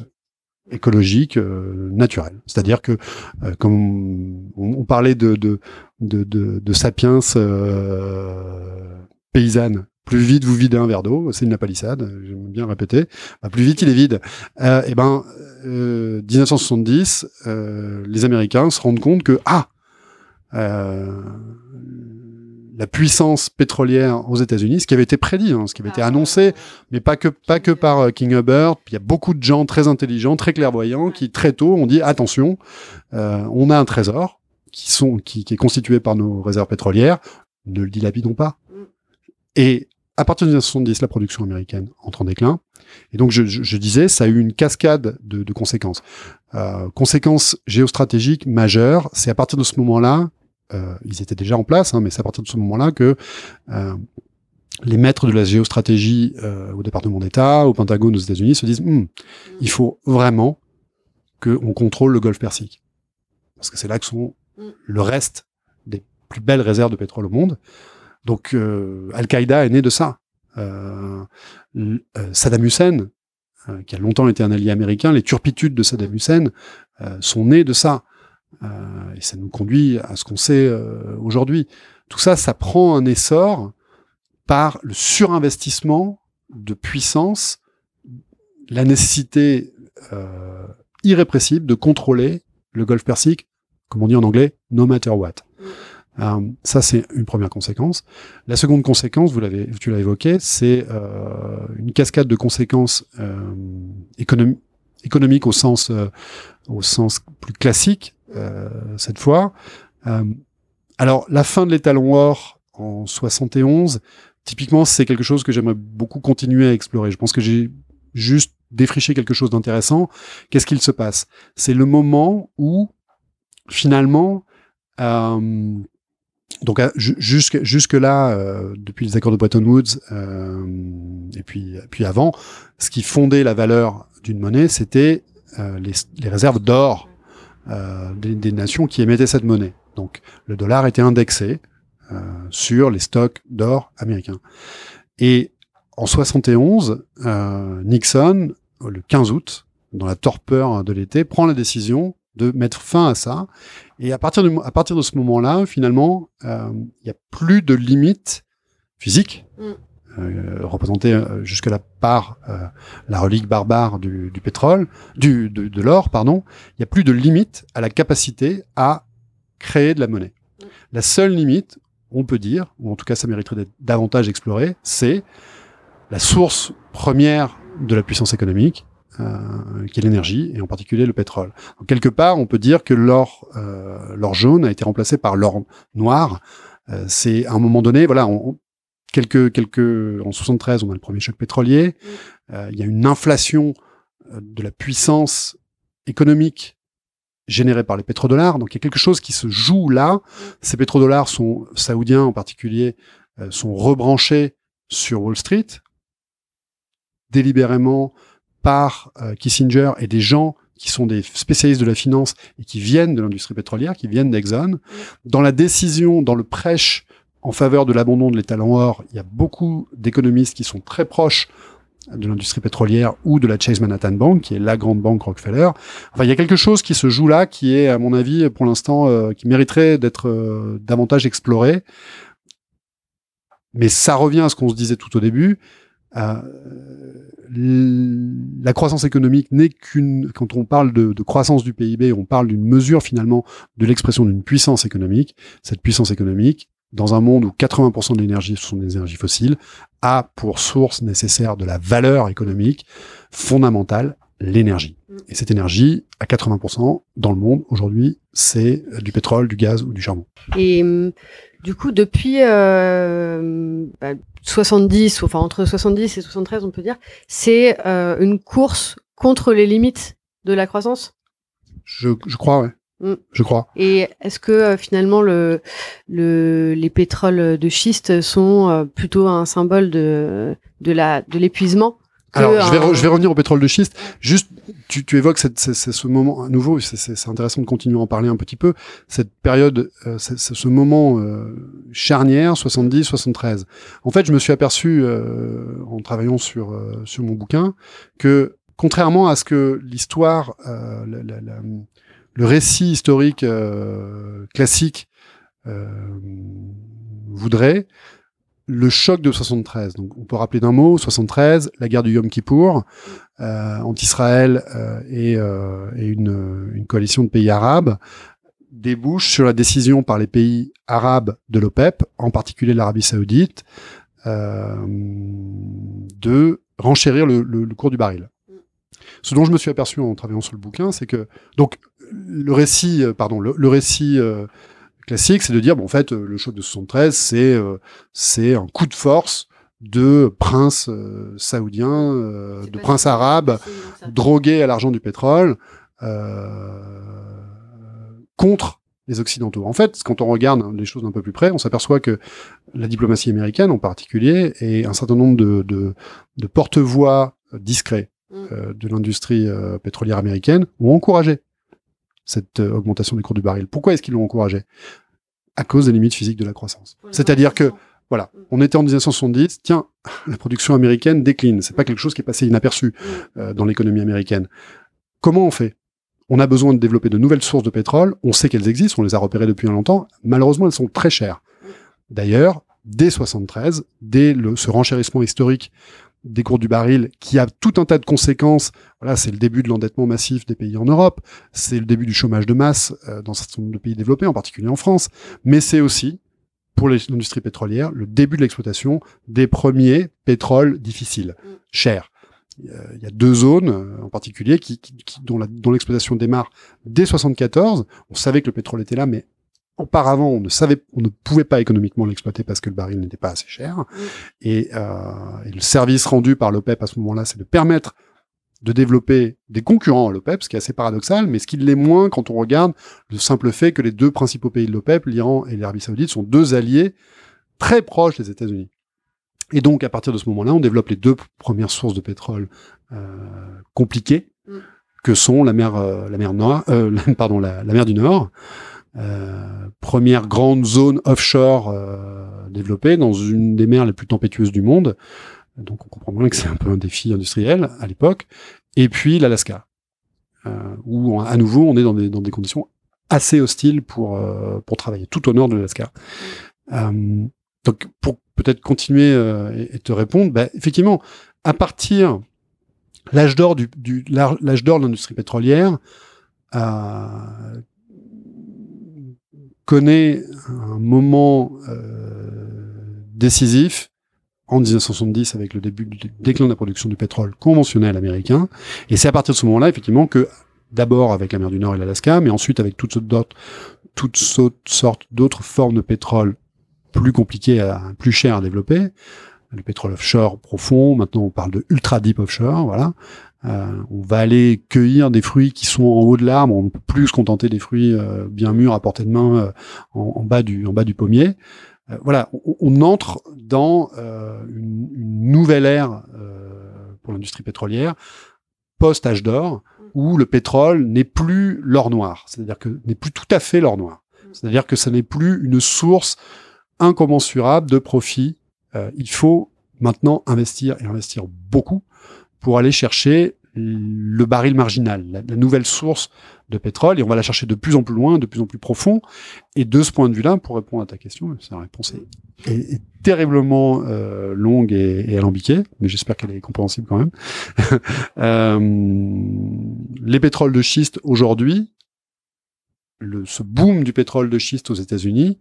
écologique euh, naturel. C'est-à-dire que, euh, comme on, on parlait de, de, de, de, de sapiens euh, paysanne, plus vite vous videz un verre d'eau, c'est une palissade, j'aime bien répéter, bah, plus vite il est vide. Euh, et ben, euh, 1970, euh, les Américains se rendent compte que ah, euh, la puissance pétrolière aux États-Unis, ce qui avait été prédit, hein, ce qui avait été Ah, annoncé, mais pas que pas que par euh, King Hubbard. Il y a beaucoup de gens très intelligents, très clairvoyants, qui très tôt ont dit attention, euh, on a un trésor qui sont qui, qui est constitué par nos réserves pétrolières, ne le dilapidons pas. Et à partir de 1970, la production américaine entre en déclin. Et donc, je, je- je disais, ça a eu une cascade de, de conséquences. Euh, conséquences géostratégiques majeures, c'est à partir de ce moment-là, euh, ils étaient déjà en place, hein, mais c'est à partir de ce moment-là que euh, les maîtres de la géostratégie euh, au département d'État, au Pentagone aux États-Unis se disent, Hmm, il faut vraiment qu'on contrôle le Golfe Persique. Parce que c'est là que sont Mm. le reste des plus belles réserves de pétrole au monde. Donc, euh, Al-Qaïda est né de ça. Euh, euh, Saddam Hussein, qui a longtemps été un allié américain, les turpitudes de Saddam Hussein sont nées de ça. Et ça nous conduit à ce qu'on sait aujourd'hui. Tout ça, ça prend un essor par le surinvestissement de puissance, la nécessité irrépressible de contrôler le Golfe Persique, comme on dit en anglais, no matter what. Euh, ça, c'est une première conséquence. La seconde conséquence, vous l'avez, tu l'as évoqué, c'est euh, une cascade de conséquences euh, économi- économiques au sens, euh, au sens plus classique euh, cette fois. Euh, alors, la fin de l'étalon or en 71, typiquement, c'est quelque chose que j'aimerais beaucoup continuer à explorer. Je pense que j'ai juste défriché quelque chose d'intéressant. Qu'est-ce qu'il se passe? C'est le moment où, finalement, euh, donc jusque jusque là, euh, depuis les accords de Bretton Woods euh, et puis puis avant, ce qui fondait la valeur d'une monnaie, c'était euh, les, réserves d'or euh, des, nations qui émettaient cette monnaie. Donc le dollar était indexé euh, sur les stocks d'or américains. Et en 71, Nixon, le 15 août, dans la torpeur de l'été, prend la décision de mettre fin à ça. Et à partir de, à partir de ce moment-là, finalement, euh, il n'y a plus de limite physique, mm. euh, représentée euh, jusque-là par la relique barbare du, du pétrole, du, de, de l'or, pardon. Il n'y a plus de limite à la capacité à créer de la monnaie. Mm. La seule limite, on peut dire, ou en tout cas ça mériterait d'être davantage exploré, c'est la source première de la puissance économique, euh, qui est l'énergie, et en particulier le pétrole. Donc, quelque part, on peut dire que l'or, euh, l'or jaune a été remplacé par l'or noir. Euh, c'est à un moment donné, voilà, on, quelques, quelques, en 73, on a le premier choc pétrolier. Euh, il y a une inflation de la puissance économique générée par les pétrodollars. Donc il y a quelque chose qui se joue là. Ces pétrodollars sont saoudiens en particulier sont rebranchés sur Wall Street délibérément par euh, Kissinger et des gens qui sont des spécialistes de la finance et qui viennent de l'industrie pétrolière, qui viennent d'Exxon. Dans la décision, dans le prêche en faveur de l'abandon de l'étalon or, il y a beaucoup d'économistes qui sont très proches de l'industrie pétrolière ou de la Chase Manhattan Bank, qui est la grande banque Rockefeller. Enfin, il y a quelque chose qui se joue là, qui est, à mon avis, pour l'instant, euh, qui mériterait d'être euh, davantage exploré. Mais ça revient à ce qu'on se disait tout au début. Euh, la croissance économique n'est qu'une, quand on parle de, de, croissance du PIB, on parle d'une mesure finalement de l'expression d'une puissance économique. Cette puissance économique, dans un monde où 80% de l'énergie sont des énergies fossiles, a pour source nécessaire de la valeur économique fondamentale l'énergie. Mm. Et cette énergie, à 80% dans le monde aujourd'hui, c'est du pétrole, du gaz ou du charbon. Et hum, du coup, depuis euh, bah, 70, enfin entre 70 et 73, on peut dire, c'est euh, une course contre les limites de la croissance? Je, je crois, ouais. Mm. Je crois. Et est-ce que euh, finalement le, le, les pétroles de schiste sont euh, plutôt un symbole de, de la de l'épuisement? Alors, je vais, je vais revenir au pétrole de schiste. Juste, tu, tu évoques cette, ce moment à nouveau, c'est intéressant de continuer à en parler un petit peu. Cette période, euh, ce moment euh, charnière, 70-73. En fait, je me suis aperçu, euh, en travaillant sur, euh, sur mon bouquin, que contrairement à ce que l'histoire, euh, le récit historique classique voudrait, le choc de 73. Donc, on peut rappeler d'un mot 73, la guerre du Yom Kippour euh, entre Israël euh, et, euh, et une, une, coalition de pays arabes débouche sur la décision par les pays arabes de l'OPEP, en particulier l'Arabie Saoudite, euh, de renchérir le, le, le, cours du baril. Ce dont je me suis aperçu en travaillant sur le bouquin, c'est que donc le récit, euh, pardon, le, le récit euh, classique, c'est de dire, bon, en fait, le choc de 73, c'est euh, c'est un coup de force de princes euh, saoudiens, euh, de princes arabes, drogués à l'argent du pétrole, contre les Occidentaux. En fait, quand on regarde les choses d'un peu plus près, on s'aperçoit que la diplomatie américaine en particulier et un certain nombre de, de, de porte-voix discrets mm. de l'industrie pétrolière américaine ont encouragé cette euh, augmentation des cours du baril. Pourquoi est-ce qu'ils l'ont encouragé? À cause des limites physiques de la croissance. C'est-à-dire que, voilà, mm. on était en 1970, tiens, la production américaine décline. C'est pas quelque chose qui est passé inaperçu mm. euh, dans l'économie américaine. Comment on fait? On a besoin de développer de nouvelles sources de pétrole. On sait qu'elles existent, on les a repérées depuis longtemps. Malheureusement, elles sont très chères. Mm. D'ailleurs, dès 73, dès le, ce renchérissement historique des cours du baril qui a tout un tas de conséquences. Voilà, c'est le début de l'endettement massif des pays en Europe, c'est le début du chômage de masse euh, dans un certain nombre de pays développés, en particulier en France, mais c'est aussi pour l'industrie pétrolière le début de l'exploitation des premiers pétroles difficiles, mm. chers. Il y a deux zones euh, en particulier qui, qui, qui dont l'exploitation démarre dès 74. On savait que le pétrole était là, mais Auparavant, on ne savait, on ne pouvait pas économiquement l'exploiter parce que le baril n'était pas assez cher. Et, euh, et, le service rendu par l'OPEP à ce moment-là, c'est de permettre de développer des concurrents à l'OPEP, ce qui est assez paradoxal, mais ce qui l'est moins quand on regarde le simple fait que les deux principaux pays de l'OPEP, l'Iran et l'Arabie Saoudite, sont deux alliés très proches des États-Unis. Et donc, à partir de ce moment-là, on développe les deux premières sources de pétrole euh, compliquées, Mm. que sont la mer, euh, la mer Noire, euh, pardon, la, la mer du Nord, euh, première grande zone offshore euh, développée dans une des mers les plus tempétueuses du monde. Donc, on comprend bien que c'est un peu un défi industriel à l'époque. Et puis l'Alaska, euh, où à nouveau on est dans des, conditions assez hostiles pour pour travailler, tout au nord de l'Alaska. Donc, pour peut-être continuer et, te répondre, bah, effectivement, à partir l'âge l'âge d'or de l'industrie pétrolière connaît un moment euh, décisif en 1970 avec le début du déclin de la production du pétrole conventionnel américain. Et c'est à partir de ce moment-là, effectivement, que d'abord avec la mer du Nord et l'Alaska, mais ensuite avec toutes sortes d'autres, formes de pétrole plus compliquées, plus chères à développer. Le pétrole offshore profond, maintenant on parle de ultra deep offshore, voilà. Euh, on va aller cueillir des fruits qui sont en haut de l'arbre, on ne peut plus se contenter des fruits euh, bien mûrs à portée de main euh, en, bas du, en bas du pommier. Euh, voilà, on, entre dans euh, une, une nouvelle ère euh, pour l'industrie pétrolière, post-âge d'or, où le pétrole n'est plus l'or noir, c'est-à-dire que n'est plus tout à fait l'or noir. C'est-à-dire que ce n'est plus une source incommensurable de profit. Il faut maintenant investir et investir beaucoup pour aller chercher le baril marginal, la, nouvelle source de pétrole, et on va la chercher de plus en plus loin, de plus en plus profond. Et de ce point de vue-là, pour répondre à ta question, sa réponse est, est- est terriblement euh, longue et, alambiquée, mais j'espère qu'elle est compréhensible quand même. Euh, les pétroles de schiste aujourd'hui, ce boom du pétrole de schiste aux États-Unis,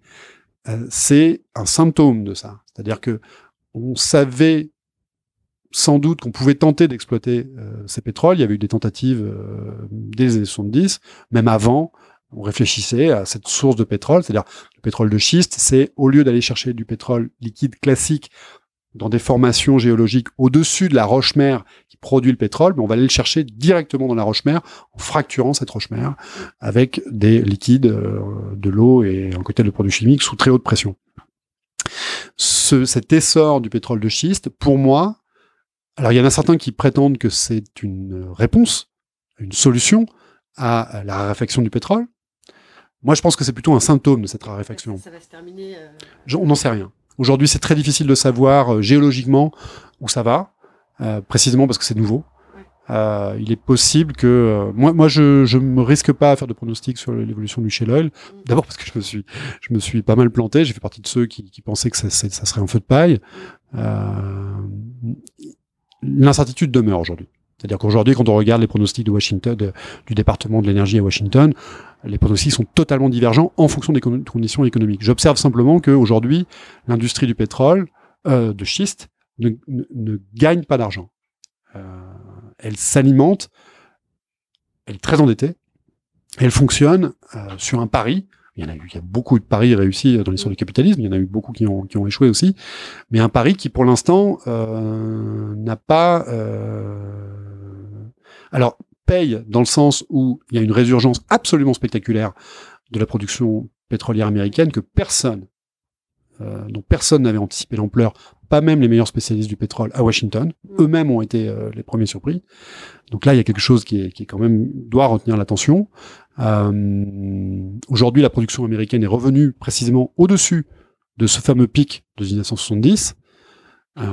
euh, c'est un symptôme de ça. C'est-à-dire que on savait sans doute qu'on pouvait tenter d'exploiter euh, ces pétroles. Il y avait eu des tentatives euh, dès les années 70, même avant. On réfléchissait à cette source de pétrole, c'est-à-dire le pétrole de schiste. C'est au lieu d'aller chercher du pétrole liquide classique dans des formations géologiques au-dessus de la roche-mère qui produit le pétrole, mais on va aller le chercher directement dans la roche-mère en fracturant cette roche-mère avec des liquides, euh, de l'eau et un cocktail de produits chimiques sous très haute pression. Ce, cet essor du pétrole de schiste, pour moi, alors il y en a certains qui prétendent que c'est une réponse, une solution à la raréfaction du pétrole. Moi, je pense que c'est plutôt un symptôme de cette raréfaction. Ça va se terminer. euh, Je- on n'en sait rien. Aujourd'hui, c'est très difficile de savoir euh, géologiquement où ça va, euh, précisément parce que c'est nouveau. Ouais. Euh, il est possible que euh, moi, moi, je, je me risque pas à faire de pronostics sur l'évolution du shale oil. D'abord parce que je me suis, je me suis pas mal planté. J'ai fait partie de ceux qui, qui pensaient que ça, ça serait un feu de paille. L'incertitude demeure aujourd'hui. C'est-à-dire qu'aujourd'hui, quand on regarde les pronostics de Washington, du département de l'énergie à Washington, les pronostics sont totalement divergents en fonction des con- conditions économiques. J'observe simplement qu'aujourd'hui, l'industrie du pétrole, euh, de schiste, ne gagne pas d'argent. Euh, elle s'alimente, elle est très endettée, elle fonctionne euh, sur un pari. Il y en a eu, il y a beaucoup de paris réussis dans l'histoire du capitalisme, il y en a eu beaucoup qui ont, qui ont échoué aussi, mais un pari qui pour l'instant euh, n'a pas... euh, alors, paye dans le sens où il y a une résurgence absolument spectaculaire de la production pétrolière américaine que personne, euh, dont personne n'avait anticipé l'ampleur, pas même les meilleurs spécialistes du pétrole à Washington, eux-mêmes ont été euh, les premiers surpris. Donc là, il y a quelque chose qui est, qui est quand même doit retenir l'attention. Euh, Aujourd'hui, la production américaine est revenue précisément au-dessus de ce fameux pic de 1970. Euh,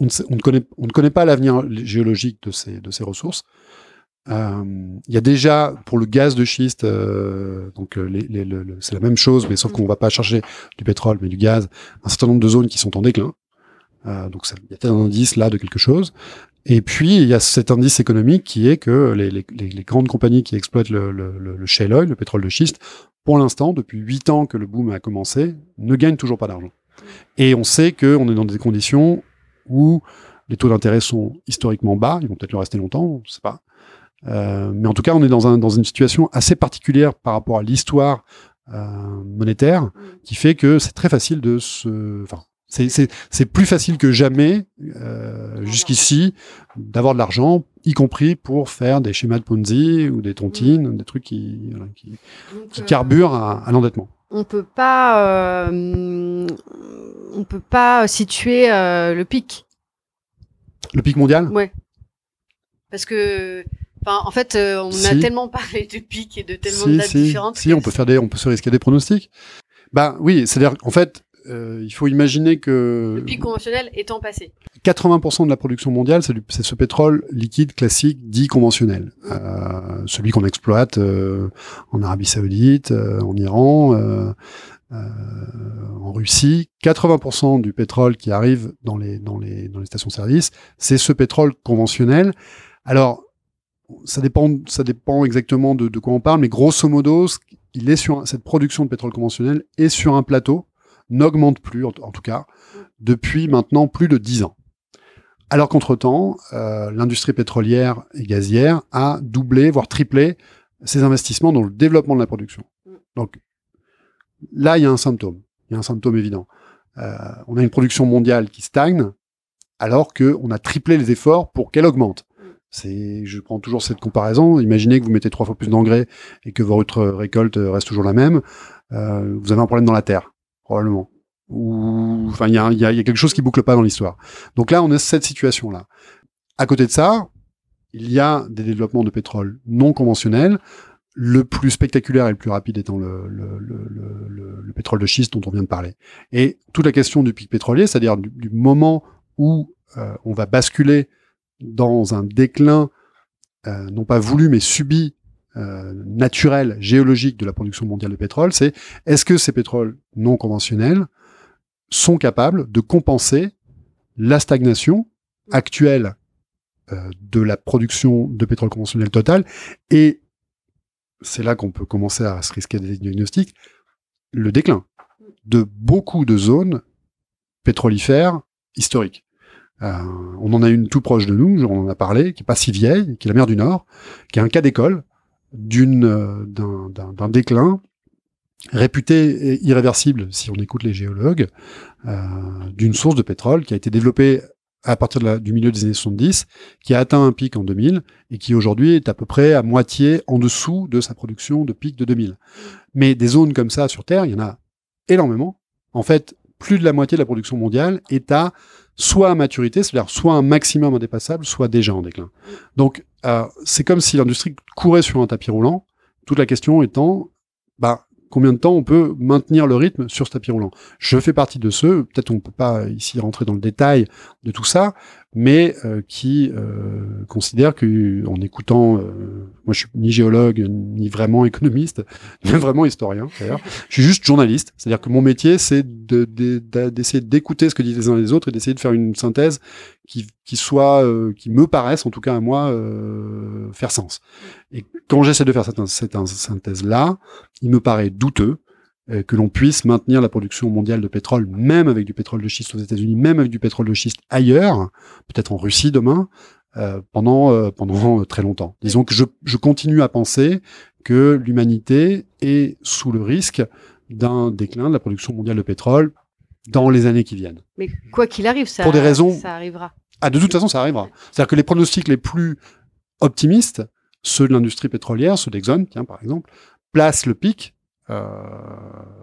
on, ne sait- on ne connaît, on ne connaît pas l'avenir géologique de ces, de ces ressources. Euh, Il y a déjà pour le gaz de schiste, euh, donc euh, les, les- le- le- c'est la même chose, mais sauf qu'on va pas chercher du pétrole, mais du gaz, un certain nombre de zones qui sont en déclin. Euh, donc il y a peut-être un indice là de quelque chose. Et puis il y a cet indice économique qui est que les, les- les- les grandes compagnies qui exploitent le, le, le- le shale oil, le pétrole de schiste, pour l'instant, depuis huit ans que le boom a commencé, ne gagnent toujours pas d'argent. Et on sait qu'on est dans des conditions où les taux d'intérêt sont historiquement bas, ils vont peut-être le rester longtemps, on ne sait pas. Euh, mais en tout cas, on est dans, un, dans une situation assez particulière par rapport à l'histoire euh, monétaire, qui fait que c'est très facile de se... Enfin, C'est- plus facile que jamais, euh, jusqu'ici, d'avoir de l'argent, y compris pour faire des schémas de Ponzi ou des tontines, des trucs qui, qui, Donc, qui carburent à, à l'endettement. on peut pas, euh, on peut pas situer euh, le pic. Le pic mondial? Ouais. Parce que, enfin, en fait, euh, on a tellement parlé de pic et de tellement de si, dates si, différentes. si, on peut faire des, on peut se risquer des pronostics. Bah oui, c'est-à-dire, en fait, euh, il faut imaginer que Le pic conventionnel étant passé. 80% de la production mondiale, c'est ce pétrole liquide classique dit conventionnel, Euh, celui qu'on exploite euh, en Arabie Saoudite, euh, en Iran, euh, euh, en Russie. 80% du pétrole qui arrive dans les dans les dans les stations-service, c'est ce pétrole conventionnel. Alors, ça dépend ça dépend exactement de, quoi on parle, mais grosso modo, il est sur cette production de pétrole conventionnel est sur un plateau, n'augmente plus en- tout cas depuis maintenant plus de 10 ans. Alors qu'entre-temps, euh, l'industrie pétrolière et gazière a doublé, voire triplé ses investissements dans le développement de la production. Donc là, il y a un symptôme. Il y a un symptôme évident. Euh, on a une production mondiale qui stagne, alors qu'on a triplé les efforts pour qu'elle augmente. C'est, je prends toujours cette comparaison. Imaginez que vous mettez trois fois plus d'engrais et que votre récolte reste toujours la même. Euh, vous avez un problème dans la terre, probablement. Ou, enfin, il y y y a quelque chose qui boucle pas dans l'histoire. Donc là, on a cette situation-là. À côté de ça, il y a des développements de pétrole non conventionnels. Le plus spectaculaire et le plus rapide étant le, le- le- le pétrole de schiste dont on vient de parler. Et toute la question du pic pétrolier, c'est-à-dire du, du moment où euh, on va basculer dans un déclin euh, non pas voulu mais subi, euh, naturel, géologique de la production mondiale de pétrole, c'est est-ce que ces pétroles non conventionnels sont capables de compenser la stagnation actuelle euh, de la production de pétrole conventionnel total? Et c'est là qu'on peut commencer à se risquer des diagnostics, le déclin de beaucoup de zones pétrolifères historiques. Euh, on en a une tout proche de nous, on en a parlé, qui est pas si vieille, qui est la mer du Nord, qui est un cas d'école d'une euh, d'un- déclin réputé irréversible, si on écoute les géologues, euh, d'une source de pétrole qui a été développée à partir du milieu des années 70, qui a atteint un pic en 2000 et qui aujourd'hui est à peu près à moitié en dessous de sa production de pic de 2000. Mais des zones comme ça sur Terre, il y en a énormément. En fait, plus de la moitié de la production mondiale est à soit à maturité, c'est-à-dire soit un maximum indépassable, soit déjà en déclin. Donc, euh, c'est comme si l'industrie courait sur un tapis roulant. Toute la question étant, bah, combien de temps on peut maintenir le rythme sur ce tapis roulant? Je fais partie de ceux, peut-être on ne peut pas ici rentrer dans le détail de tout ça, mais euh, qui euh, considèrent que, en écoutant, euh, moi je suis ni géologue ni vraiment économiste, ni vraiment historien d'ailleurs, je suis juste journaliste, c'est-à-dire que mon métier c'est de- de- de- d'essayer d'écouter ce que disent les uns les autres et d'essayer de faire une synthèse qui, qui soit, euh, qui me paraisse en tout cas à moi euh, faire sens. Et quand j'essaie de faire cette, cette synthèse-là, il me paraît douteux que l'on puisse maintenir la production mondiale de pétrole, même avec du pétrole de schiste aux États-Unis, même avec du pétrole de schiste ailleurs, peut-être en Russie demain, euh, pendant euh, pendant euh, très longtemps. Disons que je, je continue à penser que l'humanité est sous le risque d'un déclin de la production mondiale de pétrole dans les années qui viennent. Mais quoi qu'il arrive, ça, Pour des raisons- ça arrivera. Ah, de toute façon, ça arrivera. C'est-à-dire que les pronostics les plus optimistes, ceux de l'industrie pétrolière, ceux d'Exxon, tiens, par exemple, placent le pic euh,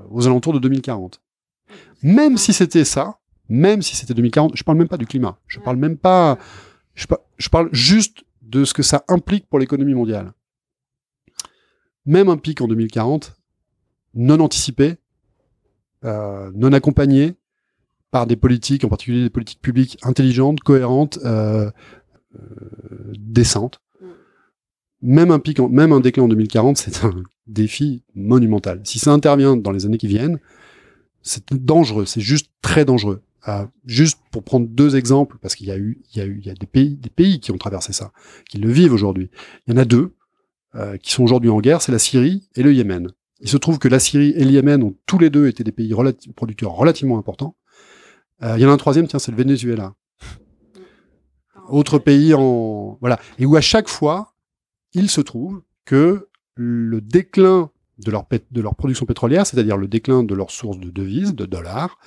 aux alentours de 2040. Même si c'était ça, même si c'était 2040, je parle même pas du climat, je parle même pas, je, pa- je parle juste de ce que ça implique pour l'économie mondiale. Même un pic en 2040, non anticipé, euh, non accompagné par des politiques, en particulier des politiques publiques intelligentes, cohérentes, euh, euh, décentes. Même un pic, en- même un déclin en 2040, c'est un défi monumental. Si ça intervient dans les années qui viennent, c'est dangereux, c'est juste très dangereux. Euh, juste pour prendre deux exemples, parce qu'il y a eu, il y a eu, il y a des pays, des pays qui ont traversé ça, qui le vivent aujourd'hui. Il y en a deux euh, qui sont aujourd'hui en guerre, c'est la Syrie et le Yémen. Il se trouve que la Syrie et le Yémen ont tous les deux été des pays relati- producteurs relativement importants. Euh, il y en a un troisième, tiens, c'est le Venezuela. Autre pays en voilà, et où à chaque fois, il se trouve que le déclin de leur, production pétrolière, c'est-à-dire le déclin de leur source de devises, de dollars,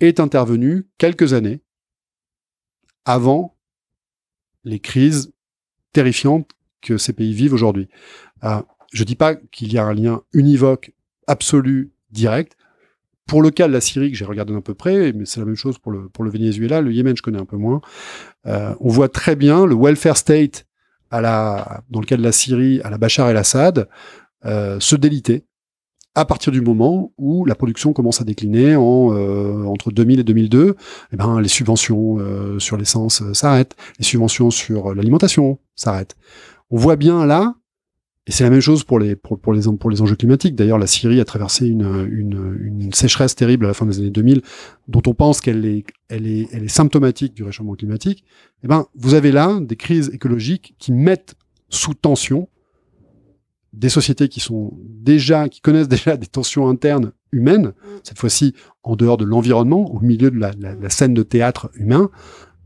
est intervenu quelques années avant les crises terrifiantes que ces pays vivent aujourd'hui. Euh, je dis pas qu'il y a un lien univoque, absolu, direct. Pour le cas de la Syrie, que j'ai regardé d'un peu près, mais c'est la même chose pour le, pour le Venezuela, le Yémen, je connais un peu moins. Euh, on voit très bien le welfare state à la, dans le cas de la Syrie, à la Bachar el-Assad, euh, se déliter à partir du moment où la production commence à décliner euh, entre 2000 et 2002, eh ben, les subventions euh, sur l'essence s'arrêtent, les subventions sur l'alimentation s'arrêtent. On voit bien là, et c'est la même chose pour les, pour, les, pour les enjeux climatiques. D'ailleurs, la Syrie a traversé une, une, une, sécheresse terrible à la fin des années 2000, dont on pense qu'elle est, elle est, elle est symptomatique du réchauffement climatique. Eh ben, vous avez là des crises écologiques qui mettent sous tension des sociétés qui sont déjà, qui connaissent déjà des tensions internes humaines, cette fois-ci en dehors de l'environnement, au milieu de la, la, la, scène de théâtre humain.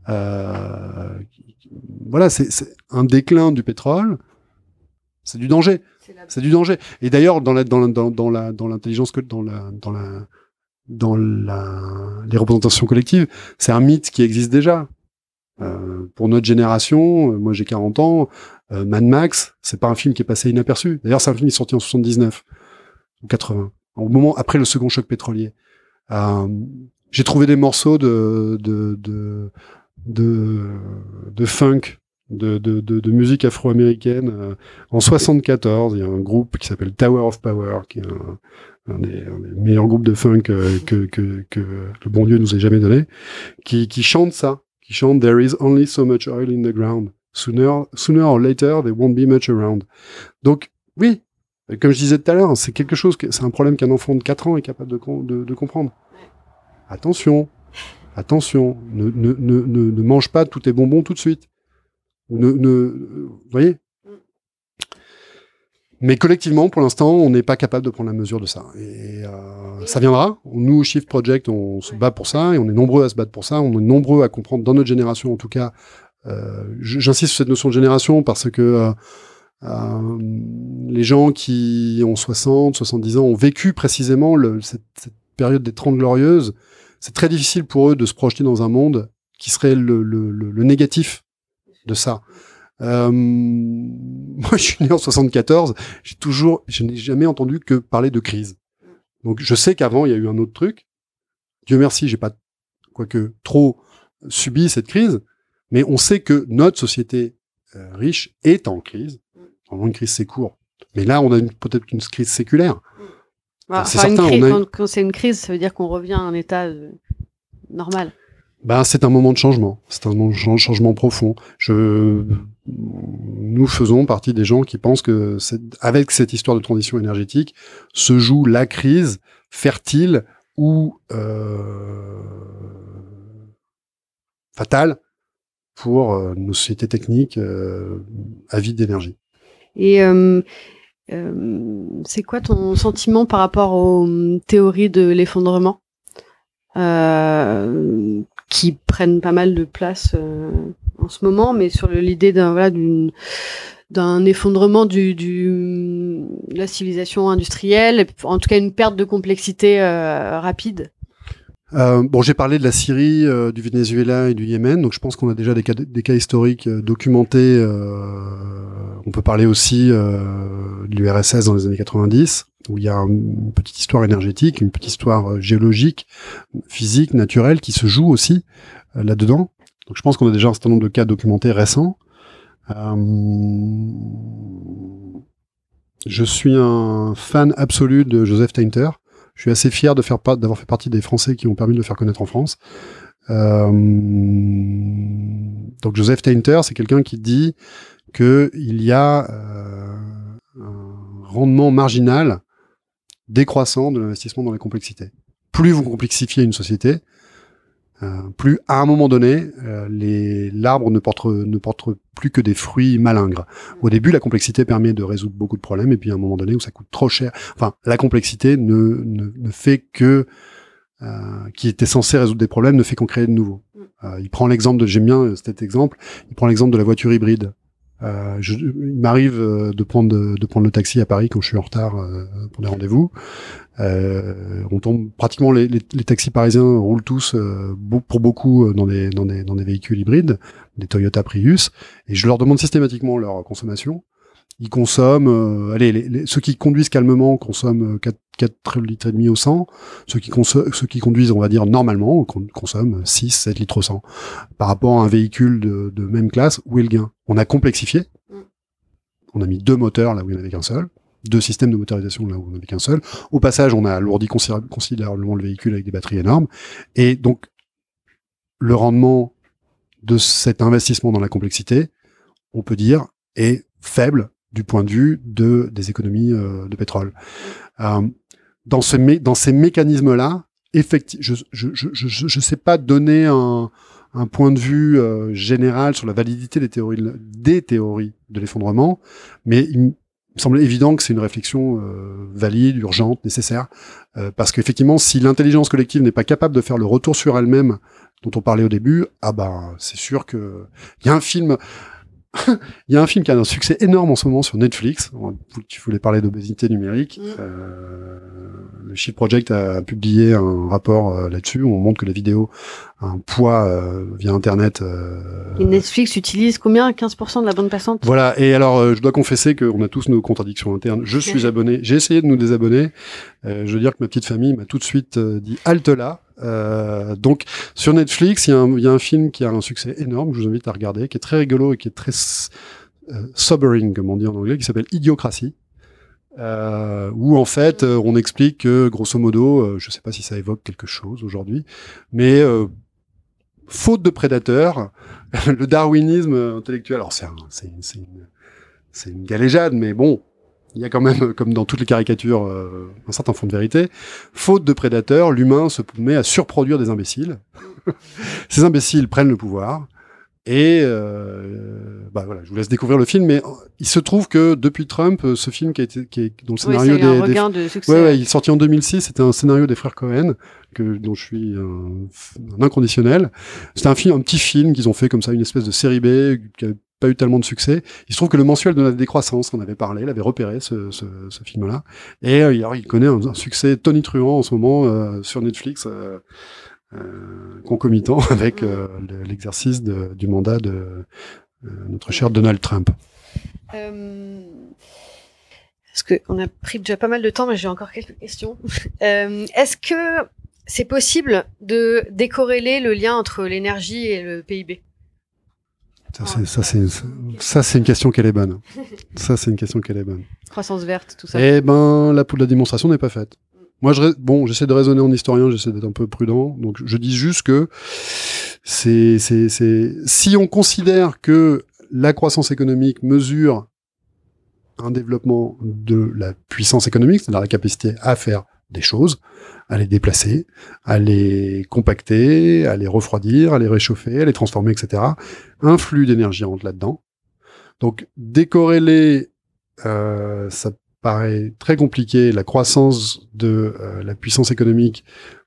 Euh, voilà, c'est un déclin du pétrole. C'est du danger. C'est du danger. Et d'ailleurs, dans la, dans, la, dans, dans la, dans l'intelligence, dans la, dans la, dans la, les représentations collectives, c'est un mythe qui existe déjà. Euh, pour notre génération, euh, moi j'ai 40 ans, euh, Mad Max, c'est pas un film qui est passé inaperçu. D'ailleurs, c'est un film qui est sorti en 79 ou 80, au moment après le second choc pétrolier. Euh, j'ai trouvé des morceaux de de de de, de funk, de, de, de, de musique afro-américaine. Euh, en 74, il y a un groupe qui s'appelle Tower of Power, qui est un, un, des, un, des, meilleurs groupes de funk euh, que, que, que le bon Dieu nous ait jamais donné, qui, qui chante ça, qui chante There is only so much oil in the ground. Sooner, sooner or later, there won't be much around. Donc, oui, comme je disais tout à l'heure, c'est quelque chose, c'est un problème qu'un enfant de 4 ans est capable de, de, de comprendre. Attention, attention, ne, ne, ne, ne, mange pas tous tes bonbons tout de suite. Ne, ne, vous voyez? Mais collectivement, pour l'instant, on n'est pas capable de prendre la mesure de ça. Et euh, ça viendra. Nous, au Shift Project, on se bat pour ça et on est nombreux à se battre pour ça. On est nombreux à comprendre, dans notre génération en tout cas, euh, J'insiste sur cette notion de génération parce que euh, euh, les gens qui ont 60, 70 ans ont vécu précisément le, cette, cette, période des 30 glorieuses. C'est très difficile pour eux de se projeter dans un monde qui serait le, le, le, le négatif de ça. Euh, moi, je suis né en 74. J'ai toujours, je n'ai jamais entendu que parler de crise. Donc, je sais qu'avant, il y a eu un autre truc. Dieu merci, j'ai pas, quoique, trop subi cette crise. Mais on sait que notre société euh, riche est en crise. Vraiment une crise c'est court. Mais là, on a peut-être une crise séculaire. Bah, c'est certain. Crise, a... Quand c'est une crise, ça veut dire qu'on revient à un état euh, normal. Ben, c'est un moment de changement. C'est un moment de changement profond. Je, nous faisons partie des gens qui pensent que avec cette histoire de transition énergétique se joue la crise fertile ou euh, fatale pour euh, nos sociétés techniques euh, avides d'énergie. Et euh, euh, c'est quoi ton sentiment par rapport aux hum, théories de l'effondrement? Euh, qui prennent pas mal de place en ce moment, mais sur l'idée d'un voilà, d'une d'un effondrement de la civilisation industrielle, en tout cas une perte de complexité rapide euh, bon, j'ai parlé de la Syrie, euh, du Venezuela et du Yémen, donc je pense qu'on a déjà des cas, historiques euh, documentés. Euh, on peut parler aussi euh, de l'URSS dans les années 90, où il y a une petite histoire énergétique, une petite histoire géologique, physique, naturelle, qui se joue aussi là-dedans. Donc je pense qu'on a déjà un certain nombre de cas documentés récents. je suis un fan absolu de Joseph Tainter. Je suis assez fier d'avoir fait partie des Français qui ont permis de le faire connaître en France. Euh, donc Joseph Tainter, c'est quelqu'un qui dit que il y a euh, un rendement marginal décroissant de l'investissement dans la complexité. Plus vous complexifiez une société, euh, plus à un moment donné, euh, les l'arbre ne porte ne porte plus que des fruits malingres. Au début, la complexité permet de résoudre beaucoup de problèmes, et puis à un moment donné où ça coûte trop cher, enfin la complexité ne ne, ne fait que euh, qui était censé résoudre des problèmes ne fait qu'en créer de nouveaux. Mm. Euh, il prend l'exemple de j'aime bien cet exemple. Il prend l'exemple de la voiture hybride. Euh, je, il m'arrive euh, de prendre de, prendre le taxi à Paris quand je suis en retard euh, pour des rendez-vous. Euh, on tombe pratiquement les, les, les, taxis parisiens roulent tous euh, pour beaucoup dans des, dans des dans des véhicules hybrides, des Toyota Prius, et je leur demande systématiquement leur consommation. Ils consomment, allez, les, ceux qui conduisent calmement consomment 4, 4 litres et demi au 100. Ceux qui, ceux qui conduisent, on va dire, normalement, consomment 6, 7 litres au 100. Par rapport à un véhicule de, de même classe, où est le gain On a complexifié. Mm. On a mis deux moteurs là où il n'y en avait qu'un seul. Deux systèmes de motorisation là où il n'y en avait qu'un seul. Au passage, on a alourdi considérablement le véhicule avec des batteries énormes. Et donc, le rendement de cet investissement dans la complexité, on peut dire, est faible du point de vue de, des économies euh, de pétrole. Mm. Euh, dans, ce dans ces mécanismes-là, effectivement, je je, sais pas donner un, un point de vue euh, général sur la validité des théories, des théories de l'effondrement, mais il me semble évident que c'est une réflexion euh, valide, urgente, nécessaire, euh, parce qu'effectivement, si l'intelligence collective n'est pas capable de faire le retour sur elle-même dont on parlait au début, ah ben c'est sûr que il y a un film. il y a un film qui a un succès énorme en ce moment sur Netflix. Tu voulais parler d'obésité numérique. Mm. Euh, le Shield Project a publié un rapport euh, là-dessus où on montre que la vidéo a un poids euh, via Internet. Et Netflix utilise combien? 15% de la bande passante? Voilà. Et alors, je dois confesser qu'on a tous nos contradictions internes. Je suis abonné. J'ai essayé de nous désabonner. je veux dire que ma petite famille m'a tout de suite dit halte là. Euh, donc sur Netflix, il y, y, a un film qui a un succès énorme, je vous invite à regarder, qui est très rigolo et qui est très sobering, comme on dit en anglais, qui s'appelle Idiocratie euh, où en fait euh, on explique que grosso modo, euh, je sais pas si ça évoque quelque chose aujourd'hui, mais euh, faute de prédateurs, le darwinisme intellectuel, alors c'est c'est une, une galéjade, mais bon, il y a quand même, comme dans toutes les caricatures, un certain fond de vérité. Faute de prédateurs, l'humain se met à surproduire des imbéciles. Ces imbéciles prennent le pouvoir. Et euh, bah voilà, je vous laisse découvrir le film, mais il se trouve que depuis Trump, ce film qui a été, qui est, dont le scénario des, un regain de succès. Ouais, ouais, il est sorti en 2006. C'était un scénario des frères Cohen que dont je suis un, un inconditionnel. C'était un film, un petit film qu'ils ont fait comme ça, une espèce de série B qui a pas eu tellement de succès. Il se trouve que le mensuel de la décroissance, on avait parlé, il avait repéré ce, film-là, et euh, il connaît un, un, succès tonitruant en ce moment euh, sur Netflix. Euh, concomitant avec l'exercice du mandat de notre cher Donald Trump. Parce qu'on a pris déjà pas mal de temps, mais j'ai encore quelques questions. Est-ce que c'est possible de décorréler le lien entre l'énergie et le PIB ça, c'est, ça, c'est, ça, c'est une question qu'elle est bonne. ça, c'est une question qu'elle est bonne. Croissance verte, tout ça. Eh ben, la, la démonstration n'est pas faite. Moi, je, bon, j'essaie de raisonner en historien, j'essaie d'être un peu prudent. Donc, je dis juste que c'est, c'est, c'est, si on considère que la croissance économique mesure un développement de la puissance économique, c'est-à-dire la capacité à faire des choses, à les déplacer, à les compacter, à les refroidir, à les réchauffer, à les transformer, etc. Un flux d'énergie rentre là-dedans. Donc, décorréler euh, ça paraît très compliqué, la croissance de euh, la puissance économique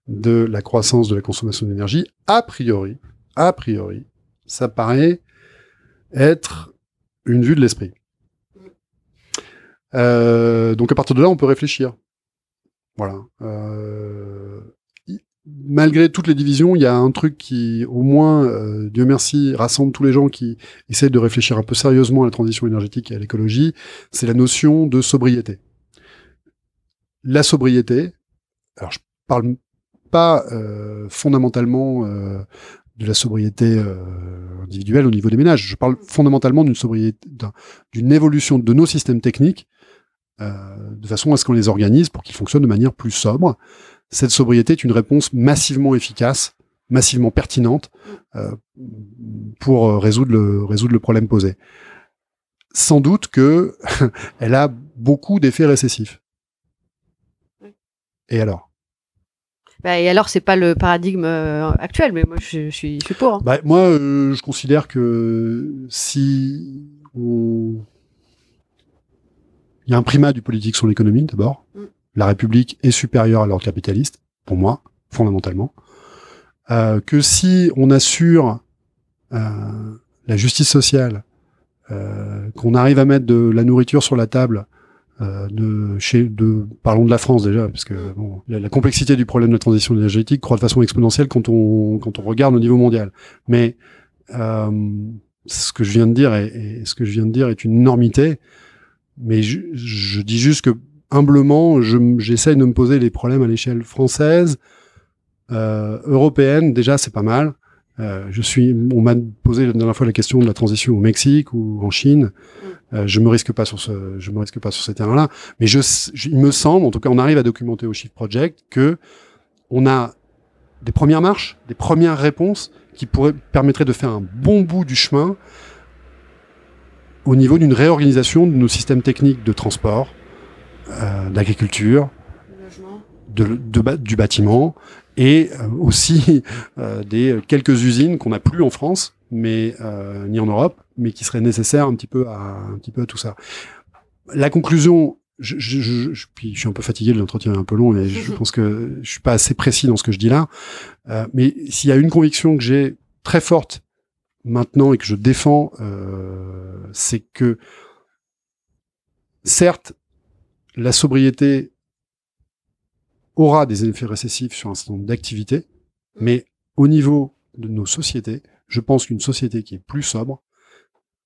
de la croissance de la consommation d'énergie, a priori, a priori, ça paraît être une vue de l'esprit. Euh, donc à partir de là, on peut réfléchir. Voilà. Euh, malgré toutes les divisions, il y a un truc qui, au moins, euh, Dieu merci, rassemble tous les gens qui essayent de réfléchir un peu sérieusement à la transition énergétique et à l'écologie, c'est la notion de sobriété. La sobriété, alors je parle pas euh, fondamentalement de la sobriété individuelle au niveau des ménages, je parle fondamentalement d'une sobriété, d'une évolution de nos systèmes techniques de façon à ce qu'on les organise pour qu'ils fonctionnent de manière plus sobre, cette sobriété est une réponse massivement efficace, massivement pertinente euh, pour euh, résoudre le, résoudre le problème posé. Sans doute que elle a beaucoup d'effets récessifs. Et alors? Bah, et alors, c'est pas le paradigme euh, actuel, mais moi, je, suis, je suis pour. Hein. Bah, moi, je considère que si on... il y a un primat du politique sur l'économie, d'abord, mm la République est supérieure à l'ordre capitaliste, pour moi, fondamentalement, euh, que si on assure euh, la justice sociale, euh, qu'on arrive à mettre de la nourriture sur la table, euh, de chez, de, parlons de la France déjà, parce que bon, la, la complexité du problème de la transition énergétique croît de façon exponentielle quand on quand on regarde au niveau mondial. Mais euh, ce que je viens de dire est, est- ce que je viens de dire est une énormité. Mais je, je dis juste que humblement, je j'essaye de me poser les problèmes à l'échelle française, euh, européenne. Déjà, c'est pas mal. Euh, je suis, on m'a posé la dernière fois la question de la transition au Mexique ou en Chine. Euh, je me risque pas sur ce, je me risque pas sur ces terrains-là. Mais je, je- il me semble, en tout cas, on arrive à documenter au Shift Project que on a des premières marches, des premières réponses qui pourraient permettraient de faire un bon bout du chemin au niveau d'une réorganisation de nos systèmes techniques de transport, euh, d'agriculture, de, de du bâtiment et euh, aussi euh, des quelques usines qu'on n'a plus en France, mais euh, ni en Europe, mais qui seraient nécessaires un petit peu à un petit peu à tout ça. La conclusion, je, je, je, je- puis je suis un peu fatigué, l'entretien est un peu long, et je pense que je suis pas assez précis dans ce que je dis là. Euh, mais s'il y a une conviction que j'ai très forte maintenant et que je défends, euh, c'est que certes, la sobriété aura des effets récessifs sur un certain nombre d'activités, mais au niveau de nos sociétés, je pense qu'une société qui est plus sobre,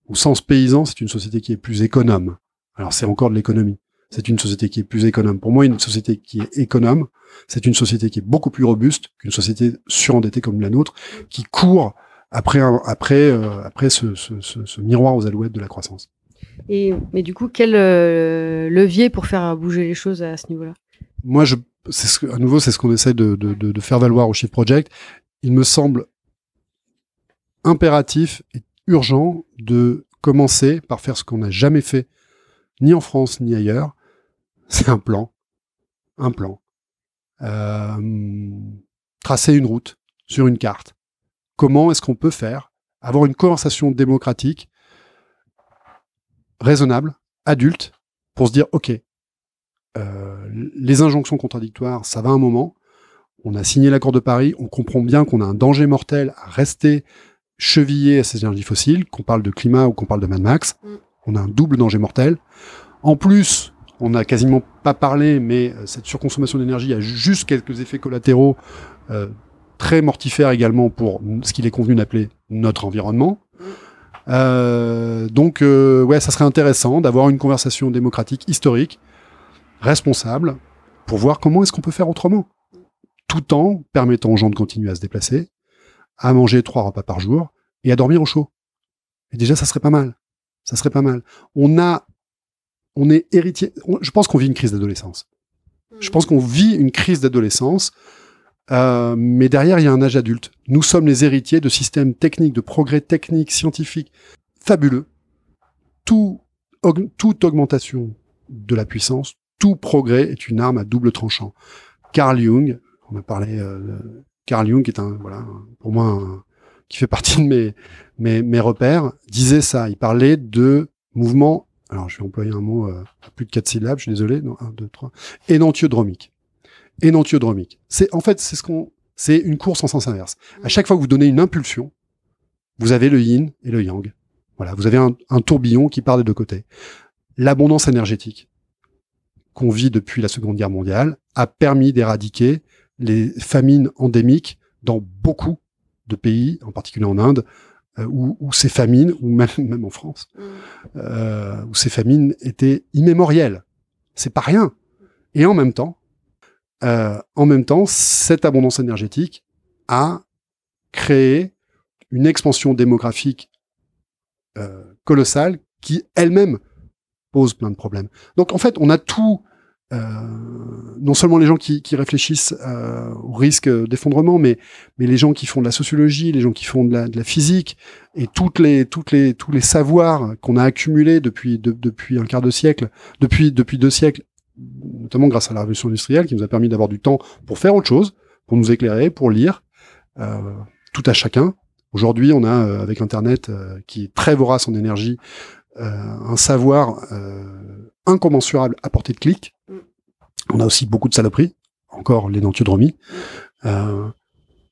au sens paysan, c'est une société qui est plus économe. Alors c'est encore de l'économie. C'est une société qui est plus économe. Pour moi, une société qui est économe, c'est une société qui est beaucoup plus robuste qu'une société surendettée comme la nôtre, qui court après un- après euh, après ce, ce, ce, ce miroir aux alouettes de la croissance. Et, mais du coup, quel euh, levier pour faire bouger les choses à ce niveau-là? Moi, je, c'est ce que, à nouveau, c'est ce qu'on essaie de, de, de, de faire valoir au Shift Project. Il me semble impératif et urgent de commencer par faire ce qu'on n'a jamais fait, ni en France ni ailleurs. C'est un plan, un plan. Euh, tracer une route sur une carte. Comment est-ce qu'on peut faire avoir une conversation démocratique raisonnable, adulte, pour se dire, OK, euh, les injonctions contradictoires, ça va un moment. On a signé l'accord de Paris, on comprend bien qu'on a un danger mortel à rester chevillé à ces énergies fossiles, qu'on parle de climat ou qu'on parle de Mad Max. Mm. On a un double danger mortel. En plus, on n'a quasiment pas parlé, mais euh, cette surconsommation d'énergie a juste quelques effets collatéraux euh, très mortifères également pour ce qu'il est convenu d'appeler notre environnement. Euh, donc, euh, ouais, ça serait intéressant d'avoir une conversation démocratique historique responsable pour voir comment est-ce qu'on peut faire autrement, tout en permettant aux gens de continuer à se déplacer, à manger trois repas par jour et à dormir au chaud. Et déjà, ça serait pas mal. Ça serait pas mal. On a, on est héritier. je pense qu'on vit une crise d'adolescence. Je pense qu'on vit une crise d'adolescence, euh, mais derrière, il y a un âge adulte. Nous sommes les héritiers de systèmes techniques, de progrès techniques, scientifiques fabuleux. Tout, toute augmentation de la puissance, tout progrès est une arme à double tranchant. Carl Jung, on a parlé euh, Carl Jung, qui est un, voilà, pour moi, un- qui fait partie de mes, mes, mes repères, disait ça. Il parlait de mouvement, alors je vais employer un mot euh, à plus de quatre syllabes, je suis désolé, non, un, deux, trois, énantiodromique. Énantiodromique. C'est, en fait, c'est ce qu'on, c'est une course en sens inverse. À chaque fois que vous donnez une impulsion, vous avez le yin et le yang. Voilà, vous avez un, un tourbillon qui part des deux côtés. L'abondance énergétique qu'on vit depuis la Seconde Guerre mondiale a permis d'éradiquer les famines endémiques dans beaucoup de pays, en particulier en Inde, euh, où, où ces famines, ou même, même en France, euh, où ces famines étaient immémorielles. C'est pas rien. Et en même temps, euh, en même temps, cette abondance énergétique a créé une expansion démographique euh, colossale qui elle-même pose plein de problèmes. Donc en fait, on a tout, euh, non seulement les gens qui, réfléchissent au risque d'effondrement, mais, les gens qui font de la sociologie, les gens qui font de la, physique, et tous les savoirs qu'on a accumulés depuis, de- depuis un quart de siècle, depuis deux siècles, notamment grâce à la révolution industrielle, qui nous a permis d'avoir du temps pour faire autre chose, pour nous éclairer, pour lire, euh, tout à chacun. Aujourd'hui, on a, euh, avec Internet, euh, qui est très vorace en énergie, un savoir incommensurable à portée de clic. Mm. On a aussi beaucoup de saloperies, encore l'énantiodromie. Euh,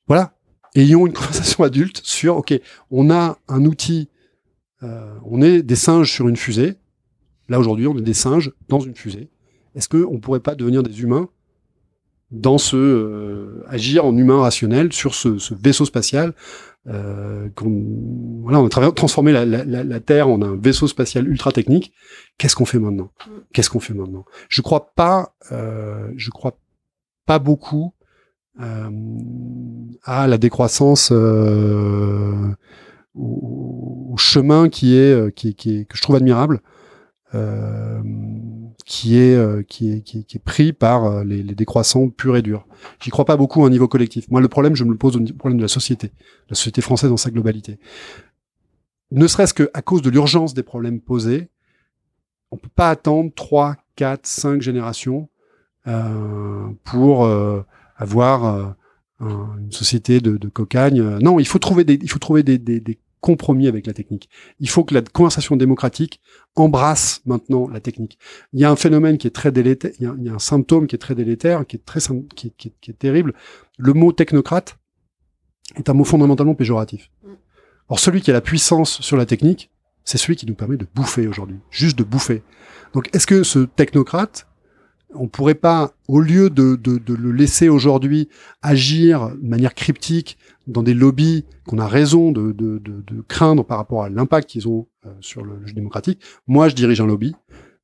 voilà. Ayons une conversation adulte sur, OK, on a un outil on est des singes sur une fusée. Là aujourd'hui, on est des singes dans une fusée. Est-ce qu'on ne pourrait pas devenir des humains dans ce euh, agir en humain rationnel sur ce, ce vaisseau spatial euh, qu'on voilà, on a transformé la, la, la, Terre en un vaisseau spatial ultra technique. Qu'est-ce qu'on fait maintenant? Mm. Qu'est-ce qu'on fait maintenant? Je crois pas, euh, je crois pas beaucoup à la décroissance, au, au chemin qui est, qui, qui est que je trouve admirable. Euh, qui est, euh, qui est qui est qui est pris par euh, les, les décroissants purs et durs. J'y crois pas beaucoup à un niveau collectif. Moi, le problème, je me le pose au problème de la société, la société française dans sa globalité. Ne serait-ce que à cause de l'urgence des problèmes posés, on peut pas attendre trois, quatre, cinq générations euh, pour euh, avoir euh, un- une société de, de cocagne. Non, il faut trouver des, il faut trouver des, des, des compromis avec la technique. Il faut que la conversation démocratique embrasse maintenant la technique. Il y a un phénomène qui est très délétère, il y a, il y a un symptôme qui est très délétère, qui est très qui, est- qui est- qui est terrible. Le mot technocrate est un mot fondamentalement péjoratif. Mm. Or, celui qui a la puissance sur la technique, c'est celui qui nous permet de bouffer aujourd'hui, juste de bouffer. Donc, est-ce que ce technocrate, on pourrait pas, au lieu de, de, de le laisser aujourd'hui agir de manière cryptique dans des lobbies qu'on a raison de, de, de, de craindre par rapport à l'impact qu'ils ont euh, sur le jeu démocratique, moi, je dirige un lobby,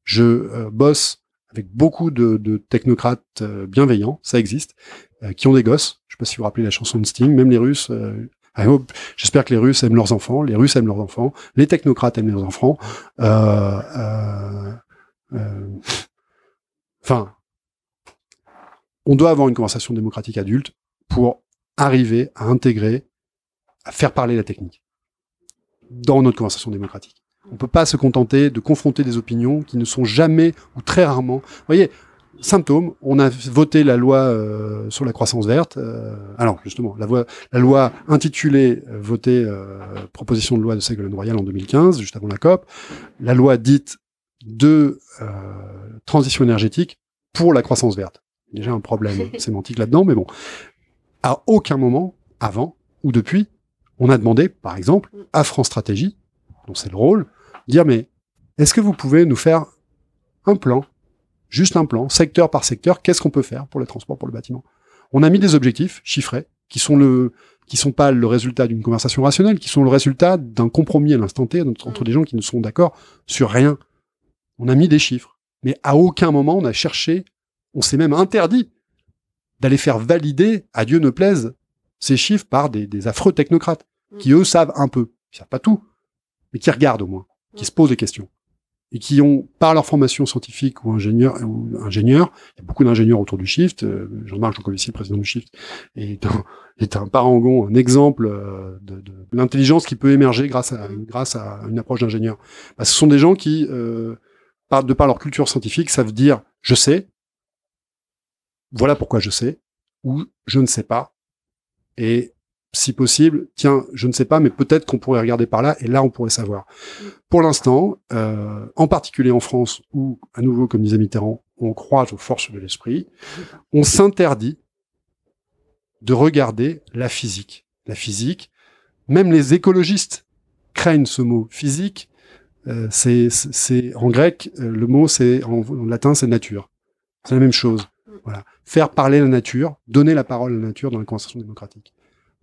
je euh, bosse avec beaucoup de, technocrates euh, bienveillants, ça existe, euh, qui ont des gosses. Je sais pas si vous vous rappelez la chanson de Sting, même les Russes. euh, J'espère que les Russes aiment leurs enfants, les Russes aiment leurs enfants, les technocrates aiment leurs enfants. Enfin, on doit avoir une conversation démocratique adulte pour arriver à intégrer, à faire parler la technique dans notre conversation démocratique. On peut pas se contenter de confronter des opinions qui ne sont jamais ou très rarement. Vous voyez, symptôme, on a voté la loi euh, sur la croissance verte. euh, alors justement, la, voie- la loi intitulée euh, votée euh, proposition de loi de Ségolène Royal en 2015, juste avant la COP, la loi dite de euh, transition énergétique pour la croissance verte. Déjà un problème sémantique là-dedans, mais bon. À aucun moment, avant ou depuis, on a demandé, par exemple, à France Stratégie, dont c'est le rôle, dire mais est-ce que vous pouvez nous faire un plan, juste un plan, secteur par secteur, qu'est-ce qu'on peut faire pour le transport, pour le bâtiment? On a mis des objectifs chiffrés qui sont le qui sont pas le résultat d'une conversation rationnelle, qui sont le résultat d'un compromis à l'instant T entre, entre des gens qui ne sont d'accord sur rien. On a mis des chiffres, mais à aucun moment on a cherché, on s'est même interdit d'aller faire valider, à Dieu ne plaise, ces chiffres par des, des affreux technocrates, qui eux savent un peu, ils savent pas tout, mais qui regardent au moins, qui se posent des questions, et qui ont, par leur formation scientifique ou ingénieur, ou ingénieur, il y a beaucoup d'ingénieurs autour du Shift, euh, Jean-Marc Jancovici, président du Shift, est un, est un parangon, un exemple euh, de, de l'intelligence qui peut émerger grâce à, grâce à une approche d'ingénieur. Bah, ce sont des gens qui, euh, par, de par leur culture scientifique, savent dire « je sais », voilà pourquoi je sais, ou je ne sais pas. Et si possible, tiens, je ne sais pas, mais peut-être qu'on pourrait regarder par là, et là, on pourrait savoir. Pour l'instant, euh, en particulier en France, où, à nouveau, comme disait Mitterrand, on croit aux forces de l'esprit, on s'interdit de regarder la physique. La physique, même les écologistes craignent ce mot physique. Euh, c'est, en grec, euh, le mot c'est en latin, c'est nature. C'est la même chose. Voilà, faire parler la nature, donner la parole à la nature dans la conversation démocratique.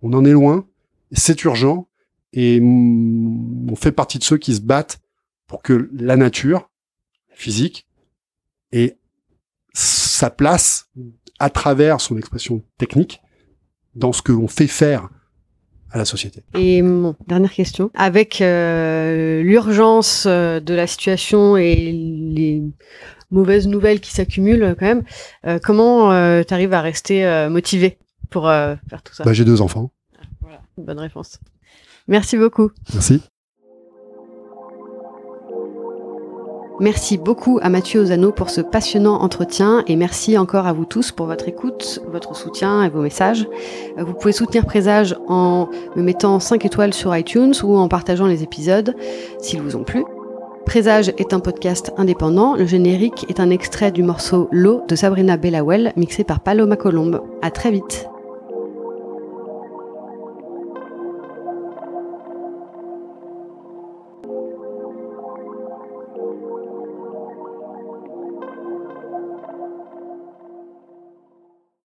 On en est loin, c'est urgent, et on fait partie de ceux qui se battent pour que la nature, physique, ait sa place à travers son expression technique dans ce que l'on fait faire à la société. Et bon, dernière question. Avec euh, l'urgence euh, de la situation et les mauvaises nouvelles qui s'accumulent quand même, euh, comment tu arrives à rester euh, motivé pour euh, faire tout ça? Bah, j'ai deux enfants. Voilà, bonne réponse. Merci beaucoup. Merci. Merci beaucoup à Mathieu Ozano pour ce passionnant entretien et merci encore à vous tous pour votre écoute, votre soutien et vos messages. Euh, Vous pouvez soutenir Présage en me mettant 5 étoiles sur iTunes ou en partageant les épisodes s'ils vous ont plu. Présage est un podcast indépendant. Le générique est un extrait du morceau L'eau de Sabrina Bellawell mixé par Paloma Colombe. À très vite.